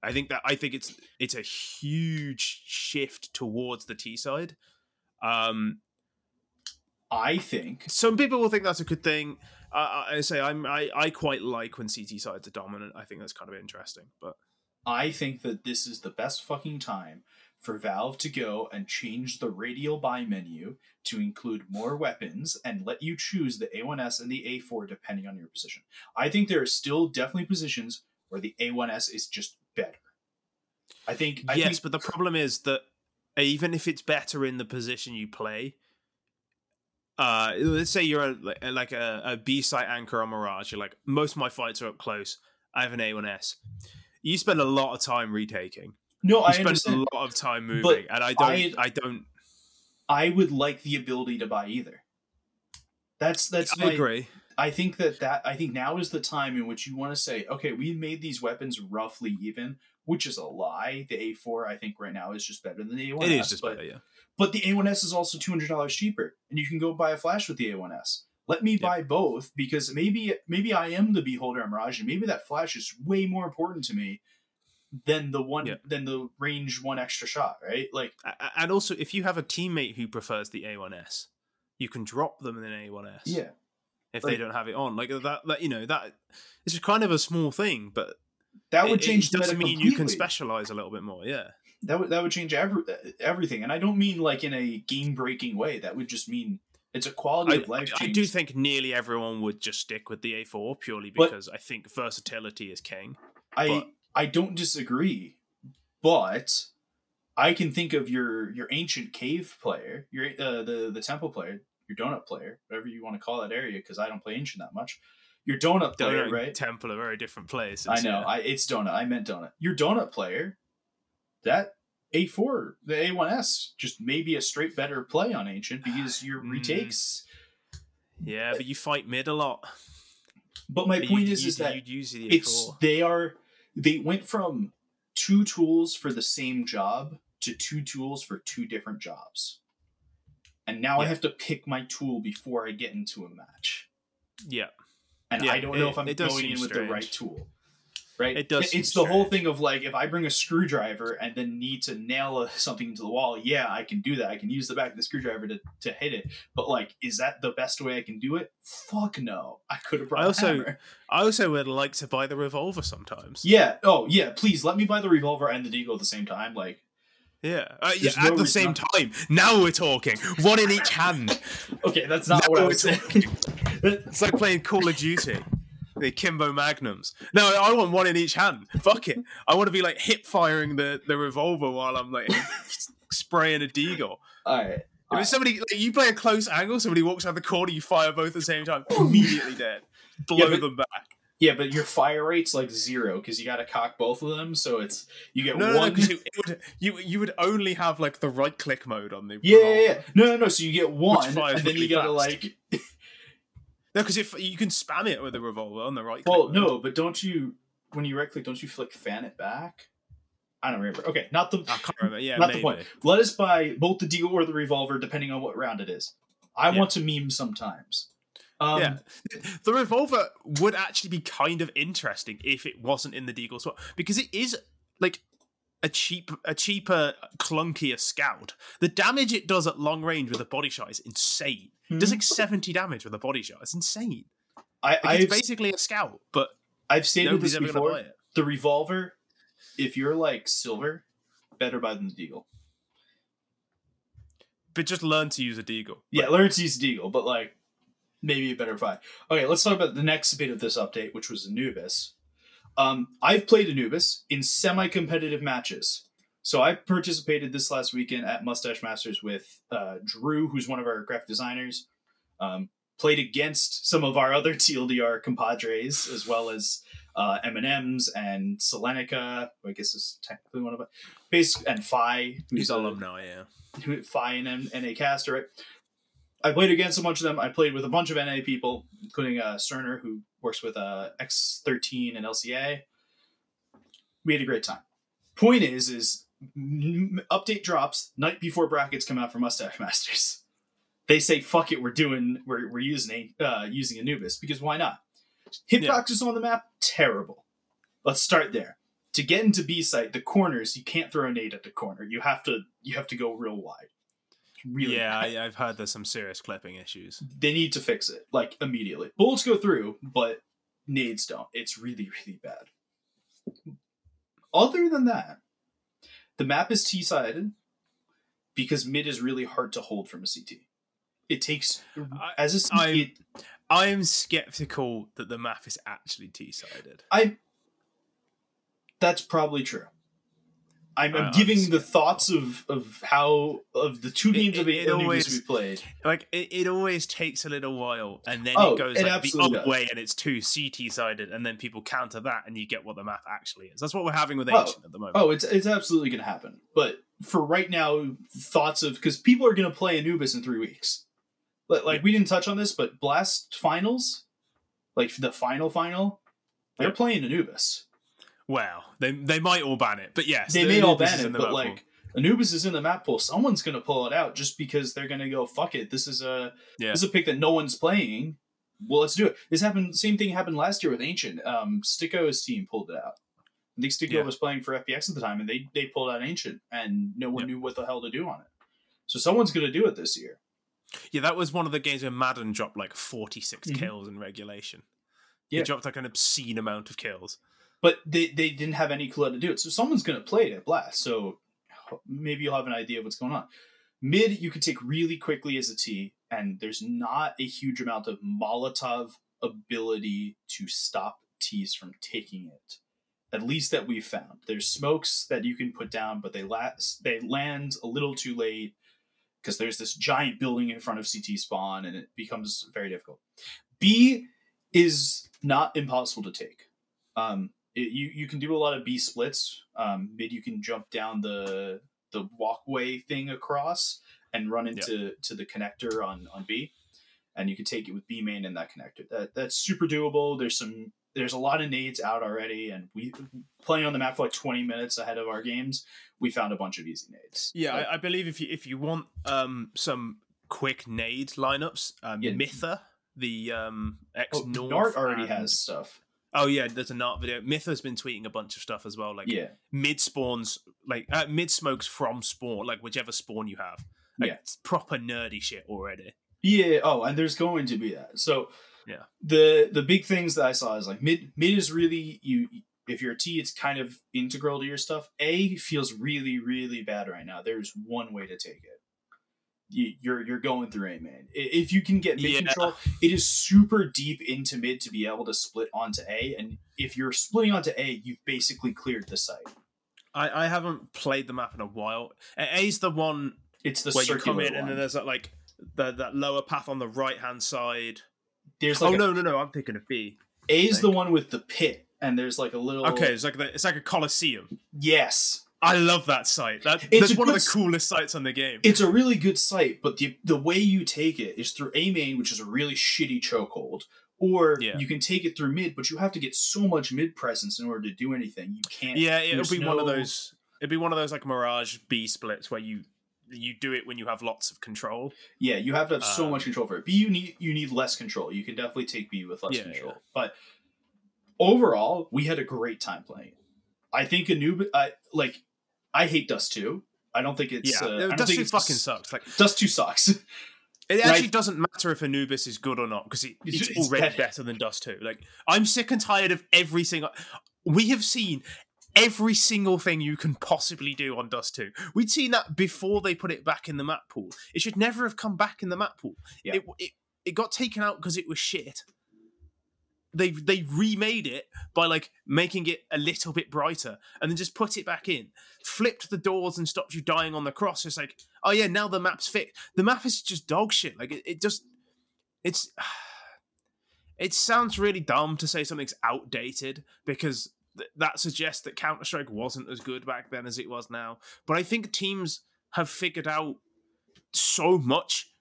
I think that I think it's it's a huge shift towards the T side. Um, i think some people will think that's a good thing. Uh, I say I'm I, I quite like when CT sides are dominant. I think that's kind of interesting. But i think that this is the best fucking time for valve to go and change the radial buy menu to include more weapons and let you choose the a1s and the a4 depending on your position i think there are still definitely positions where the a1s is just better. I think. I yes, think, but the problem is that even if it's better in the position you play, uh, let's say you're a, like a, a B site anchor on Mirage. You're like most of my fights are up close. I have an A1S. You spend a lot of time retaking. No, You I spend a lot of time moving, But and I don't. I- I, don't. I would like the ability to buy either. That's that's I my, agree. I think that that I think now is the time in which you want to say, okay, we made these weapons roughly even, which is a lie. The A4 I think right now is just better than the A1S. It is just but, better, yeah. but the A1S is also two hundred dollars cheaper, and you can go buy a flash with the A1S. Let me buy both because maybe maybe I am the beholder of Mirage, and maybe that flash is way more important to me than the one Yeah. than the range one extra shot, right? Like And also, if you have a teammate who prefers the A1S, you can drop them in an A1S. yeah, If Like- they don't have it on, like that, that you know that it's just kind of a small thing, but that would it- change It, meta mean you can specialize a little bit more. Yeah. that would that would change every, everything and i don't mean like in a game breaking way that would just mean it's a quality I, of life I change do think nearly everyone would just stick with the A4 purely But- because I think versatility is king. i but- i don't disagree but i can think of your your ancient cave player your uh, the the temple player your donut player whatever you want to call that area because i don't play ancient that much your donut player Donut right Temple are very different places. i know yeah. i it's donut i meant donut your donut player that a4 the a1s just maybe a straight better play on ancient because your Mm. retakes yeah, but you fight mid a lot. but my You- point is you- is that you'd use the it's A4. they are they went from two tools for the same job to two tools for two different jobs and now i have to pick my tool before i get into a match yeah. and Yeah, i don't know it- if i'm going in with strange. the right tool right It does it's the whole thing of like if i bring a screwdriver and then need to nail something into the wall yeah i can do that i can use the back of the screwdriver to, to hit it but like is that the best way i can do it fuck no i could have brought I also-. I also would like to buy the revolver sometimes. Yeah. Oh, yeah. Please let me buy the revolver and the deagle at the same time. Like, Yeah, uh, yeah at no the same not- time. Now we're talking. One in each hand. okay, that's not Now what I was saying. It's like playing Call of Duty. The Kimbo Magnums. No, I want one in each hand. Fuck it. I want to be like hip firing the, the revolver while I'm like spraying a deagle. All right. If it's somebody like, you play a close angle, somebody walks out the corner, you fire both at the same time, immediately dead. Blow Yeah, but- them back. Yeah, but your fire rate's like zero because you got to cock both of them, so it's you get No, no, no, one. because it would you you would only have like the right click mode on the yeah, yeah, yeah. No, no, no. So you get one, and then you gotta fast. like. No, because if you can spam it with the revolver on the right. Well, no, but don't you when you right click? Don't you flick fan it back? I don't remember. Okay, not the I can't remember. Yeah, not maybe. the point. Let us buy both the deal or the revolver, depending on what round it is. I Yeah. want to meme sometimes. Um, yeah, the revolver would actually be kind of interesting if it wasn't in the deagle swap because it is like a cheap, a cheaper, clunkier scout. The damage it does at long range with a body shot is insane. It does like hmm. seventy damage with a body shot. It's insane. I, Like, I've it's basically a scout, but I've stated nobody's this before. the revolver, if you're like silver, better buy than the deagle. But just learn to use a deagle. Yeah, learn to use a deagle, but like maybe a better buy. Okay, let's talk about the next bit of this update, which was Anubis. Um, I've played Anubis in semi-competitive matches. So I participated this last weekend at Mustache Masters with uh, Drew, who's one of our graphic designers. Um, played against some of our other TLDR compadres, as well as uh, M&M's and Selenica, I guess is technically one of it. Basic and Phi, who's He's a- alumni, yeah. Phi and N- NA caster, right? I played against a bunch of them. I played with a bunch of NA people, including uh, Cerner, who works with uh, X13 and LCA. We had a great time. Point is, is update drops night before brackets come out for Mustache Masters. They say, "Fuck it, we're doing, we're, we're using a, uh, using Anubis because why not?" Hitboxes on the map terrible. Let's start there. To get into B site, the corners you can't throw a nade at the corner. You have to you have to go real wide. Really yeah, bad. I, I've heard there's some serious clipping issues. they need to fix it like immediately. Bullets go through, but nades don't. It's really really bad. Other than that, the map is T sided because mid is really hard to hold from a CT. It takes I- as a I'm- it- I am skeptical that the map is actually T sided. I That's probably true. I'm, I'm giving the thoughts of of how of the two It- games of it- it Anubis always- we played. Like it, it always takes a little while, and then Oh, it goes it like the other does. way, and it's too CT sided, and then people counter that, and you get what the map actually is. That's what we're having with Oh. Ancient at the moment. Oh, it's it's absolutely going to happen. But for right now, thoughts of because people are going to play Anubis in three weeks. But like Yeah. we didn't touch on this, but Blast finals, like the final final, they're Yeah. playing Anubis. Well, they they might all ban it, but yes, they the may all ban it, but pool. like Anubis is in the map pool. Someone's going to pull it out just because they're going to go fuck it. This is a yeah, this is a pick that no one's playing. Well, let's do it. This happened. Same thing happened last year with Ancient. Um, Sticko's team pulled it out. I think Sticko Yeah. was playing for FPX at the time, and they they pulled out Ancient, and no one Yeah. knew what the hell to do on it. So someone's going to do it this year. yeah, that was one of the games where Maden dropped like forty Mhm. kills in regulation. Yeah. It dropped like an obscene amount of kills. But they, they didn't have any clue how to do it. So someone's going to play it at Blast. So maybe you'll have an idea of what's going on. Mid, you can take really quickly as a T, and there's not a huge amount of Molotov ability to stop Ts from taking it. At least that we've found. There's smokes that you can put down, but they last they land a little too late because there's this giant building in front of CT spawn, and it becomes very difficult. B is not impossible to take. Um, it, you you can do a lot of B splits. Um, mid you can jump down the the walkway thing across and run into to the connector on on B, and you can take it with B main and that connector. That that's super doable. There's some there's a lot of nades out already, and we playing on the map for like 20 minutes ahead of our games. We found a bunch of easy nades. Yeah, I, I believe if you if you want um some quick nade lineups, um, Yeah. Mitha, the um ex oh, North Nart already and- has stuff. Oh yeah, there's a art video. Mitha's been tweeting a bunch of stuff as well, like yeah, mid spawns, like uh, mid smokes from spawn, like whichever spawn you have. Like, Yeah. it's proper nerdy shit already. Yeah. Oh, and there's going to be that. So Yeah. the the big things that I saw is like mid mid is really you. If you're a T, it's kind of integral to your stuff. A feels really really bad right now. There's one way to take it. You, you're you're going through A man. If you can get mid Yeah. control, it is super deep into mid to be able to split onto A. And if you're splitting onto A, you've basically cleared the site. I, I haven't played the map in a while. A- A's the one It's the where you come in and then there's that like the, that lower path on the right hand side. There's oh, like oh a- no no no! I'm thinking of B. A is the one with the pit, and there's like a little. Okay, it's like the, it's like a coliseum. Yes, I love that site. That, It's that's one of the coolest sites on the game. it's a really good site, but the the way you take it is through A main, which is a really shitty chokehold, or Yeah. you can take it through mid, but you have to get so much mid presence in order to do anything. You can't. yeah, it'll be one of those. It'd be one of those like Mirage B splits where you you do it when you have lots of control. Yeah, you have to have so Um, much control for it. B, you need you need less control. You can definitely take B with less Yeah, control, yeah. but overall, we had a great time playing it. I think Anubis, I like. I hate Dust two. I don't think it's. yeah, uh, Dust think two fucking sucks. Like Dust two sucks. it Right. actually doesn't matter if Anubis is good or not because it, It's- it's, already dead. better than Dust two. Like I'm sick and tired of every single. We have seen every single thing you can possibly do on Dust 2. We'd seen that before they put it back in the map pool. It should never have come back in the map pool. Yeah. It, it it got taken out because it was shit. They they remade it by like making it a little bit brighter and then just put it back in. Flipped the doors and stopped you dying on the cross. It's like, oh yeah, now the map's fixed. The map is just dog shit. Like it, it just it's it sounds really dumb to say something's outdated because th- that suggests that Counter Strike wasn't as good back then as it was now. But I think teams have figured out so much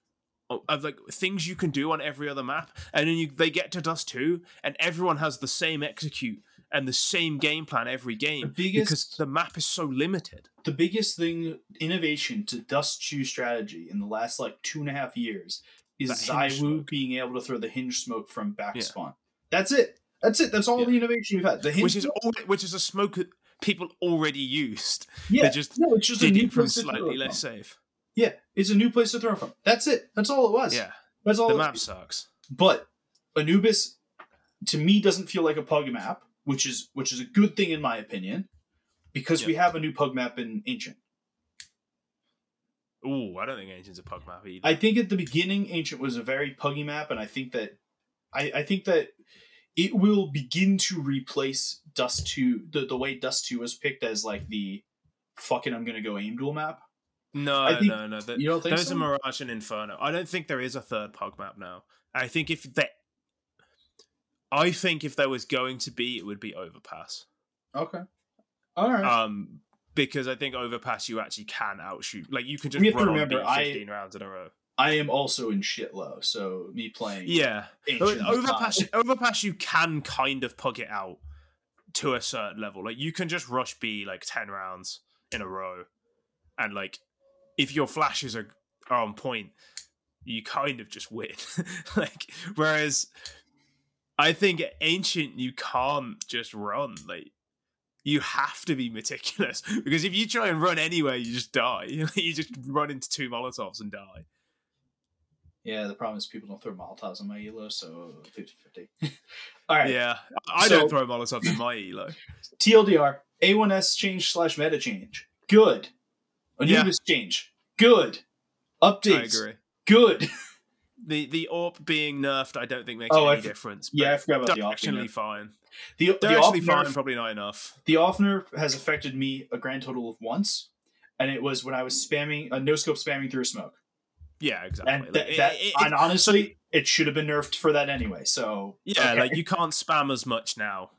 of, like things you can do on every other map, and then you, they get to Dust Two, and everyone has the same execute and the same game plan every game The because biggest- the map is so limited. the biggest thing innovation to Dust 2 strategy in the last like two and a half years is That hinge Zywoo smoke. being able to throw the hinge smoke from back Yeah. spawn. That's it. That's it. That's all Yeah. the innovation we've had. The hinge Which is smoke- all, which is a smoke that people already used. yeah, they just no, it's just a new it from place to throw slightly less safe. Yeah, it's a new place to throw from. That's it. That's all it was. Yeah, that's all. the map sucks. But Anubis, to me, doesn't feel like a pug map, which is which is a good thing in my opinion, because we have a new pug map in Ancient. Ooh, I don't think Ancient's a pug map either. I think at the beginning, Ancient was a very puggy map, and I think that, I, I think that it will begin to replace Dust 2 the, the way Dust 2 was picked as like the fucking I'm gonna go aim duel map. No, think- no, no. The, You don't think there's so? a Mirage and Inferno. I don't think there is a third pug map now. I think if they, I think if there was going to be, it would be Overpass. okay. All right. Um, because I think Overpass you actually can outshoot. Like you can just We have to run on remember, beat I- 15 rounds in a row. I am also in shit low, so me playing Yeah, Overpass, Makai- Overpass, you can kind of pug it out to a certain level. Like you can just rush B like ten rounds in a row, and like if your flashes are, are on point, you kind of just win. like whereas I think ancient you can't just run like. You have to be meticulous because if you try and run anywhere, you just die. you just run into two molotovs and die. Yeah, the problem is people don't throw Molotovs on my elo, so 50-50. All right. Yeah, I So- don't throw molotovs in my elo. TLDR, A1S change slash meta change. Good. Yeah. Anubis change. Good. Updates. I agree. Good. The the AWP being nerfed, I don't think makes Oh, any difference. yeah, I forgot about the off directionally fine. The, the off fine, nerf, probably not enough. the off nerf has affected me a grand total of once, and it was when I was spamming uh, a no scope spamming through a smoke. Yeah, exactly. And Like, that, it- it- and honestly, it should have been nerfed for that anyway. So yeah, okay. like you can't spam as much now.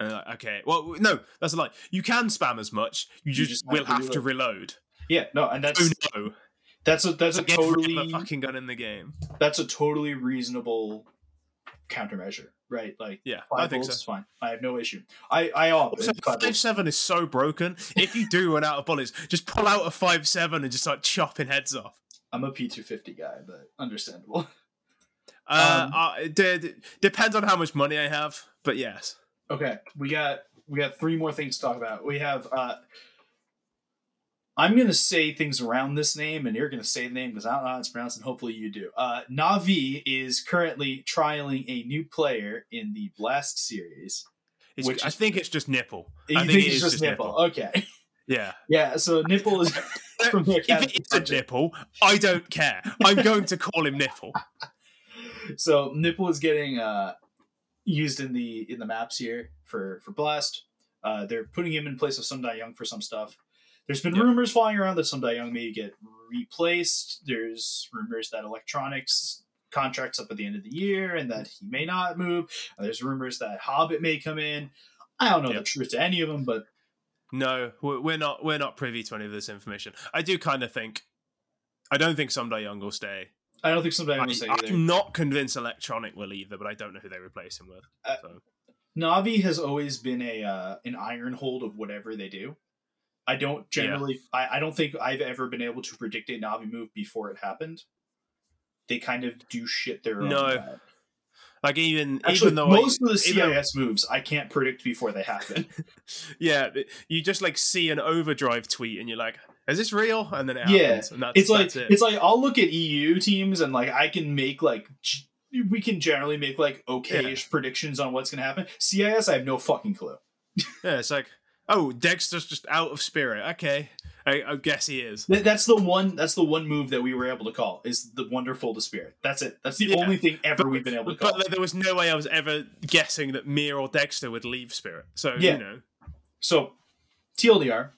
And like, okay, well, no, that's a lie. You can spam as much. You just, just will have to reload. yeah, no, and that's Oh no! that's a that's a Like every totally fucking gun in the game. that's a totally reasonable countermeasure, right? Like Yeah, five I think so. is fine. I have no issue. I I Also, five five seven is so broken. If you do run out of bullets, just pull out a five seven and just start chopping heads off. I'm a P two fifty guy, but understandable. Uh, Um, uh, it d- depends on how much money I have, but yes. Okay, we got we got three more things to talk about. We have uh I'm gonna say things around this name, and you're gonna say the name because I don't know how it's pronounced, and hopefully you do. Uh, Navi is currently trialing a new player in the Blast series. It's, Which I is- think it's just nipple. You I think, it it's is just nipple? Okay, Yeah. yeah. So nipple is from the if it is a nipple, I don't care. I'm going to call him nipple. so nipple is getting uh used in the in the maps here for for blast uh they're putting him in place of some young for some stuff there's been Yep. rumors flying around that some young may get replaced there's rumors that electronics contracts up at the end of the year and that he may not move Uh, there's rumors that hobbit may come in i don't know the truth to any of them but No, we're not. We're not privy to any of this information. I do kind of think. I don't think Someday Young will stay. I don't think some young I, will say either I'm not convinced Electronic will either, but I don't know who they replace him with. Uh, so. Navi has always been a uh, an iron hold of whatever they do. I don't generally. I, I don't think I've ever been able to predict a Navi move before it happened. They kind of do shit their own. No, way. Like even Actually, even though most I, of the CIS moves I can't predict before they happen. yeah, you just like see an overdrive tweet and you're like, "Is this real?" And then it Yeah, happens. and that's, it's like that's it. it's like I'll look at EU teams and like I can make like we can generally make like okay-ish predictions on what's gonna happen. CIS, I have no fucking clue. yeah, it's like, oh, Dexter's just out of spirit. Okay, I, I guess he is. Th- That's the one. That's the one move that we were able to call is the wonderful to spirit. That's it. That's the Yeah. only thing ever But- we've been able to call. But there was no way I was ever guessing that Mir or Dexter would leave Spirit. So Yeah. you know, So, TLDR,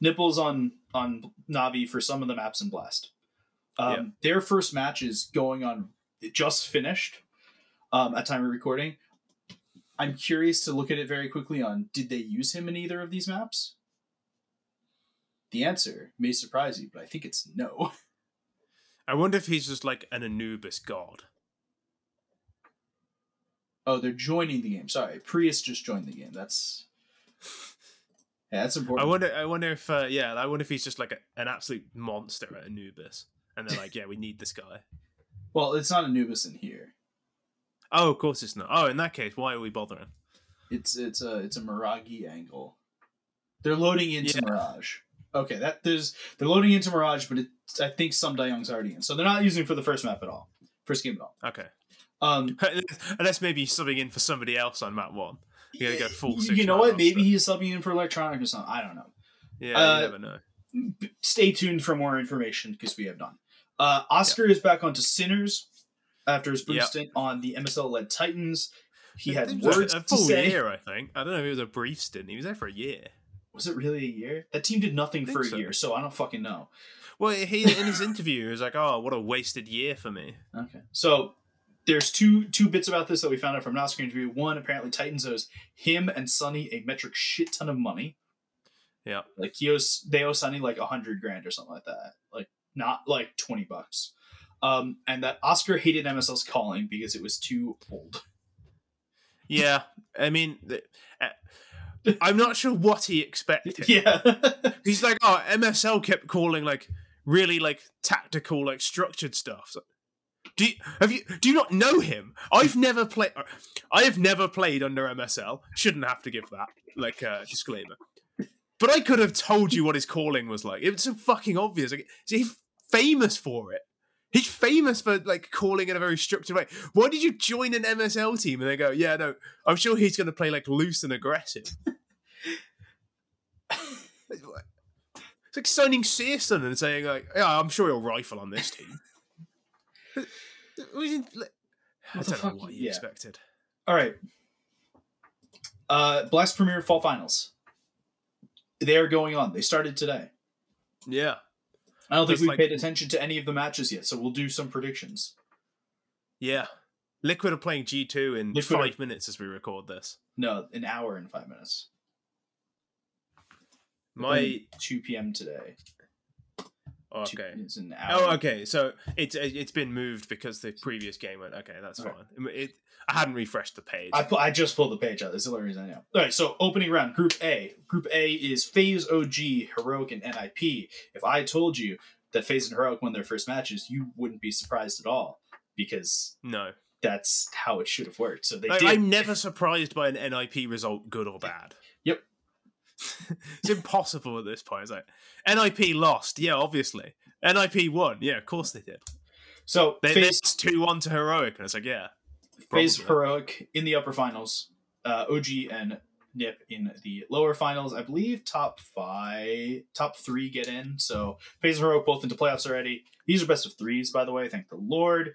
nipples on on Navi for some of the maps in Blast. Um, Yeah. Their first match is going on. It just finished um, at time of recording. I'm curious to look at it very quickly on did they use him in either of these maps? The answer may surprise you, but I think it's no. I wonder if he's just like an Anubis god. Oh, they're joining the game. Sorry, Prius just joined the game. That's yeah, that's important. I wonder. I wonder if uh, yeah, I wonder if he's just like a, an absolute monster at Anubis, and they're like, yeah, we need this guy. Well, it's not Anubis in here. Oh, of course it's not. Oh, in that case, why are we bothering? It's it's a it's a Mirage angle. They're loading into Yeah. Mirage. Okay, that there's they're loading into Mirage, but it, I think some Young's already in, so they're not using it for the first map at all, first game at all. Okay, Um, unless maybe subbing in for somebody else on map one. You gotta go full. you know what? Maybe he's subbing in for Electronic or something. I don't know. Yeah, uh, you never know. B- Stay tuned for more information because we have done. Uh, Oscar is back onto Sinners after his brief Yep. stint on the MSL led Titans. He had It words a, a to full say. year, I think. I don't know if it was a brief stint. He was there for a year. Was it really a year? That team did nothing for a so. year, so I don't fucking know. Well, he in his interview, he was like, "Oh, what a wasted year for me." Okay. So there's two two bits about this that we found out from an Oscar interview. One, apparently Titans owes him and Sonny a metric shit ton of money. Yeah. Like he owes they owe Sonny like a hundred grand or something like that. Like not like twenty bucks. Um, and that Oscar hated MSL's calling because it was too old. Yeah, I mean, uh, I'm not sure what he expected. yeah. He's like, "Oh, MSL kept calling like really like tactical, like structured stuff." So, do you, have you do you not know him? I've never played. I have never played under MSL. Shouldn't have to give that like uh, disclaimer. But I could have told you what his calling was like. It was so fucking obvious. Like, he's famous for it. He's famous for like calling in a very structured way. Why did you join an MSL team and they go, yeah, no, I'm sure he's going to play like loose and aggressive. it's like signing Searson and saying like, yeah, I'm sure he'll rifle on this team. We didn't- I What the don't know what you Yeah. expected. All right. Uh, Blast Premier Fall Finals. They are going on. They started today. Yeah, I don't think There's, we like- paid attention to any of the matches yet, so we'll do some predictions. yeah. Liquid are playing G2 in Liquid are- five minutes as we record this. No, an hour and five minutes. My two p.m. today. Okay. it's an oh, hour. Oh, okay. So it's uh, it's been moved because the previous game went. Okay, that's Okay. fine. It, I hadn't refreshed the page. I, pu- I just pulled the page out. That's the only reason I know. All right, so opening round, Group A. Group A is FaZe OG, Heroic, and NIP. If I told you that FaZe and Heroic won their first matches, you wouldn't be surprised at all because no, that's how it should have worked. So they I, did. I'm never surprised by an NIP result, good or bad. It's impossible at this point. It's like NIP lost. Yeah, obviously. NIP won. Yeah, of course they did. so They lost two one to heroic, and it's like yeah, FaZe probably. Heroic in the upper finals. Uh, OG and Nip in the lower finals. I believe top five, top three get in. So FaZe and Heroic both into playoffs already. These are best of threes, by the way. Thank the Lord.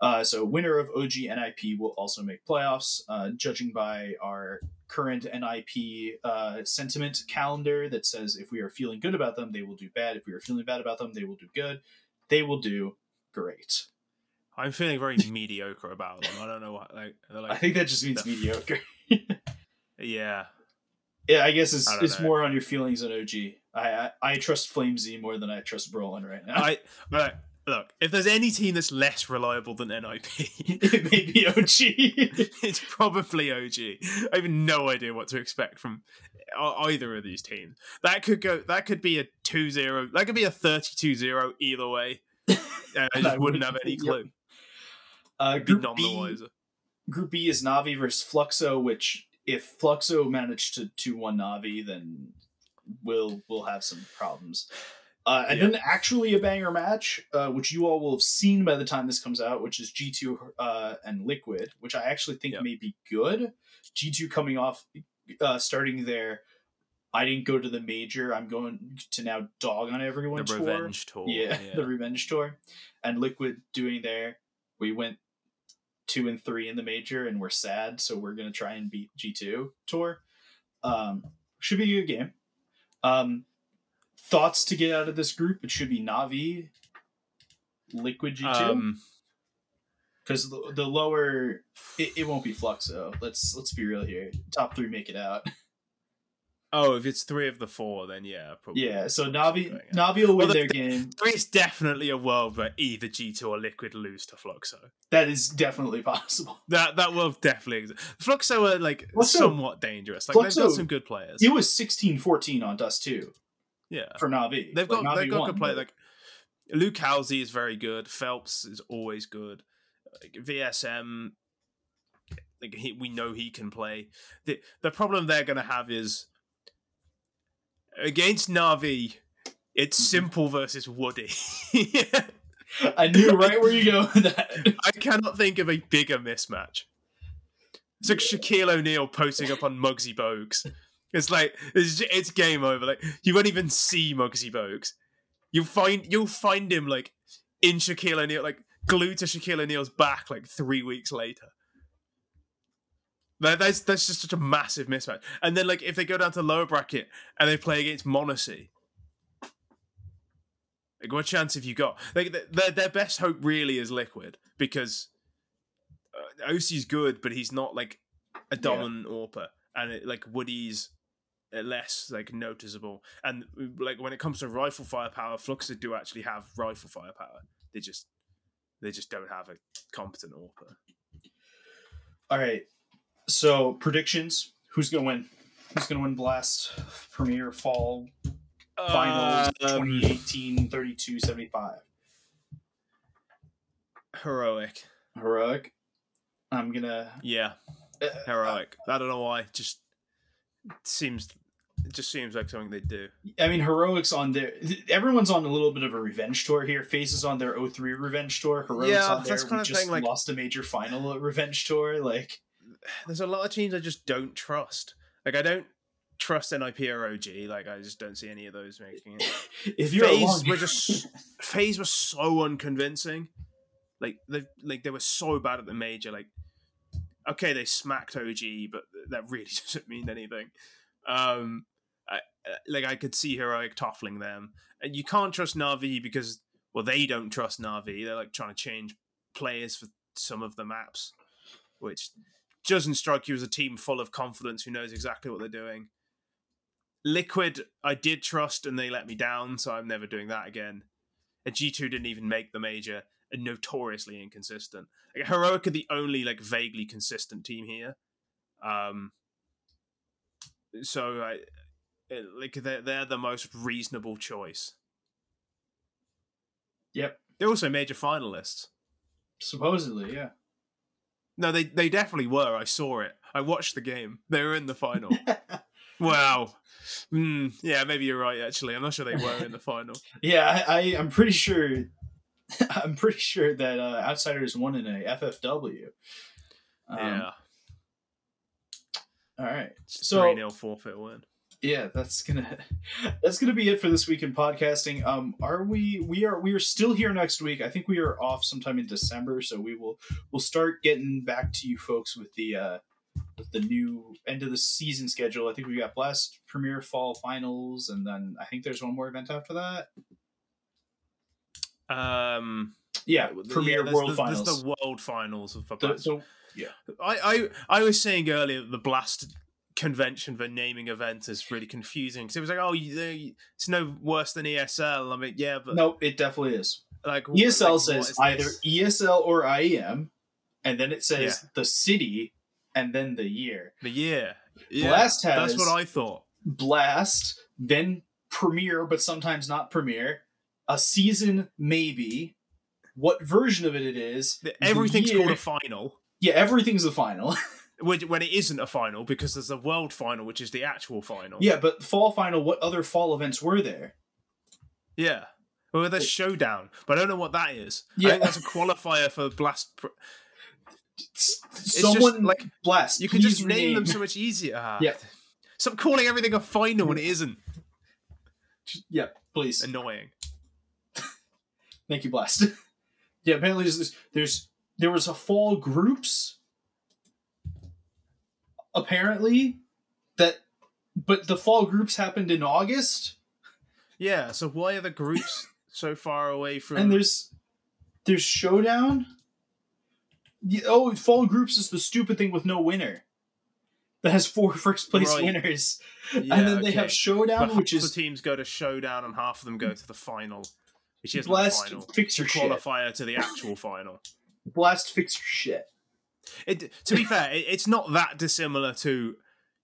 Uh, so winner of OG NIP will also make playoffs. Uh, judging by our current NIP uh, sentiment calendar that says if we are feeling good about them, they will do bad. If we are feeling bad about them, they will do good. They will do great. I'm feeling very mediocre about them. I don't know what like. They're I think that just means mediocre. yeah, Yeah, I guess it's, I it's know. more on your feelings on OG. I, I I trust Flamesy more than I trust Brollan right now. I right, look. If there's any team that's less reliable than NIP, it may be OG. it's probably OG. I have no idea what to expect from either of these teams. That could go. That could be a 2-0. That could be a 32-0 either way. And I just wouldn't would- have any yep. clue. uh, group none the B, wiser. Group B is Navi versus Fluxo. Which if Fluxo managed to two one Navi, then we'll we'll have some problems. Uh, and Yeah. then actually a banger match, uh, which you all will have seen by the time this comes out, which is G two uh, and Liquid, which I actually think Yep. may be good. G two coming off, uh, starting there. I didn't go to the major. I'm going to now dog on everyone. The tour. revenge tour. Yeah, the revenge tour, and Liquid doing there. We went two and three in the major, and we're sad, so we're gonna try and beat G two tour. Um, should be a good game. Um, thoughts to get out of this group? It should be Navi, Liquid G two, um, because the, the lower it, it won't be Fluxo. Let's let's be real here. Top three make it out. oh, if it's three of the four, then yeah, probably. Yeah, so Navi Navi will win Well, their the- game. There's definitely a world where either G2 or Liquid lose to Fluxo. That is definitely possible. That that will definitely exist. Fluxo are like Fluxo- somewhat dangerous. Like they've got some good players. It was 16-14 on Dust two yeah. for Navi. They've Like, got Navi they've got good play. Like Lucaozy is very good. felps is always good. Like, VSM, like he, we know he can play. The the problem they're going to have is against Navi. It's Mhm. simple versus Woody. I knew right where you go with that. I cannot think of a bigger mismatch. It's like Shaquille O'Neal posting up on Muggsy Bogues. It's like it's, it's game over. Like you won't even see Muggsy Bogues. You'll find you'll find him like in Shaquille O'Neal, like glued to Shaquille O'Neal's back, like three weeks later. That, that's that's just such a massive mismatch. And then like if they go down to lower bracket and they play against m0NESY, like what chance have you got? Like their their best hope really is Liquid because uh, oSee's good, but he's not like a dominant AWPer, and it, like Woody's less like noticeable. And like when it comes to rifle firepower, Fluxer do actually have rifle firepower. They just they just don't have a competent AWPer. All right. So predictions: Who's gonna win? Who's gonna win Blast Premier Fall Finals Um, 2018 32 75? heroic. Heroic. I'm gonna. Yeah, uh, heroic. I don't know why. Just seems it just seems like something they do. I mean, heroics on their. Everyone's on a little bit of a revenge tour here. FaZe's on their 03 revenge tour. Heroics Yeah, on there. that's we kind of just thing, like- lost a major final revenge tour. Like, There's a lot of teams I just don't trust. Like I don't trust NIP or OG. Like I just don't see any of those making it. if you're FaZe along, were just FaZe was so unconvincing. Like they like they were so bad at the major. Like okay, they smacked OG, but that really doesn't mean anything. Um, I, uh, like I could see heroic toffling them, and you can't trust Navi because well they don't trust Navi. They're like trying to change players for some of the maps, which doesn't strike you as a team full of confidence who knows exactly what they're doing. Liquid, I did trust and they let me down, so I'm never doing that again. And G2 didn't even make the major and notoriously inconsistent. Like, Heroic are the only like vaguely consistent team here. Um so I it- like they're, they're the most reasonable choice. Yep. They're also major finalists. supposedly, yeah. No, they they definitely were. I saw it. I watched the game. They were in the final. wow. Mm, yeah, maybe you're right. Actually, I'm not sure they were in the final. Yeah, I, I I'm pretty sure. I'm pretty sure that uh, Outsiders won in a FFW. Um, yeah, All right. It's so- three 0 forfeit win. Yeah, that's gonna that's gonna be it for this week in podcasting. Um, are we we are we are still here next week. I think we are off sometime in December, so we will we'll start getting back to you folks with the uh with the new end of the season schedule. I think we got Blast Premier Fall Finals, and then I think there's one more event after that. Um, Yeah, yeah, Premier there's- World there's, Finals. The World Finals of the So- so I, I I was saying earlier that the Blast convention for naming events is really confusing because it was like, oh, you, it's no worse than ESL. I mean, yeah, but no, it definitely is. like ESL like, says either this? ESL or IEM, and then it says Yeah. the city and then the year. the year. Yeah, Blast has that's what I thought. Blast, then Premiere, but sometimes not Premiere. A season, maybe. What version of it it is? The- the Everything's year- called a final. Yeah, everything's a final. when when it isn't a final because there's a world final which is the actual final yeah, but fall final. What other fall events were there? yeah well there's showdown but i don't know what that is Yeah. i think that's a qualifier for blast Pr- S- just Someone like- blast. you can just name rename. them so much easier Ah. Yeah. stop calling everything a final when it isn't Yeah, please. annoying Thank you, Blast. yeah, apparently there's, there's there was a fall groups. Apparently, that but the fall groups happened in August, yeah so why are the groups so far away from and there's there's showdown. Oh, fall groups is the stupid thing with no winner. That has four first place Right. winners, yeah, and then they okay. have showdown, but which half is the teams go to showdown and half of them go to the final which blast the final fix your it's a shit. qualifier to the actual final Blast fix your shit. It, to be fair, it, it's not that dissimilar to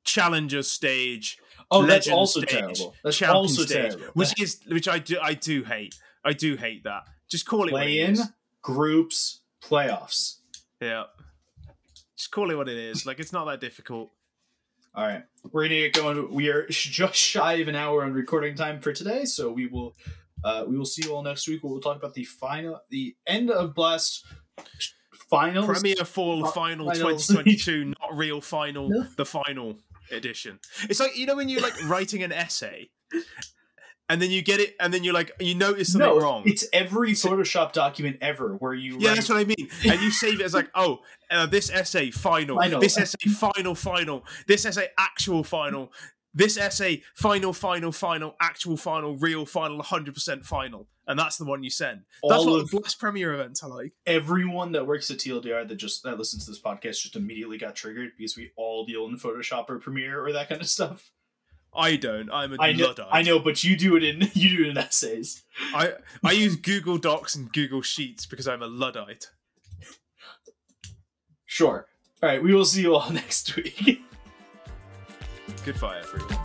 Challenger stage, Oh, that's Legend also stage, terrible. That's Champion also stage, terrible. which is which I do I do hate. I do hate that. Just call it play in is. groups playoffs. Yeah, just call it what it is. Like it's not that difficult. All right, we're gonna get going. We are just shy of an hour on recording time for today, so we will uh, we will see you all next week. Where we'll talk about the final, the end of Blast finals. Premier Fall Fi- Final finals. 2022, not real final, No. the final edition. It's like you know when you're like writing an essay and then you get it, and then you're like, you notice something no, wrong. it's every Photoshop document ever where you Yeah, write- that's what I mean. And you save it as like, oh, uh, this essay final, Final. this essay final, final, this essay actual final, this essay final, final, final, actual final, real final, hundred percent final, and that's the one you send. That's all what of the Blast Premiere events are like. everyone that works at TLDR that just that listens to this podcast just immediately got triggered because we all deal in Photoshop or Premiere or that kind of stuff. I don't. I'm a I know, luddite. I know, but you do it in you do it in essays. I I use Google Docs and Google Sheets because I'm a luddite. Sure. All right, we will see you all next week. Goodbye, everyone.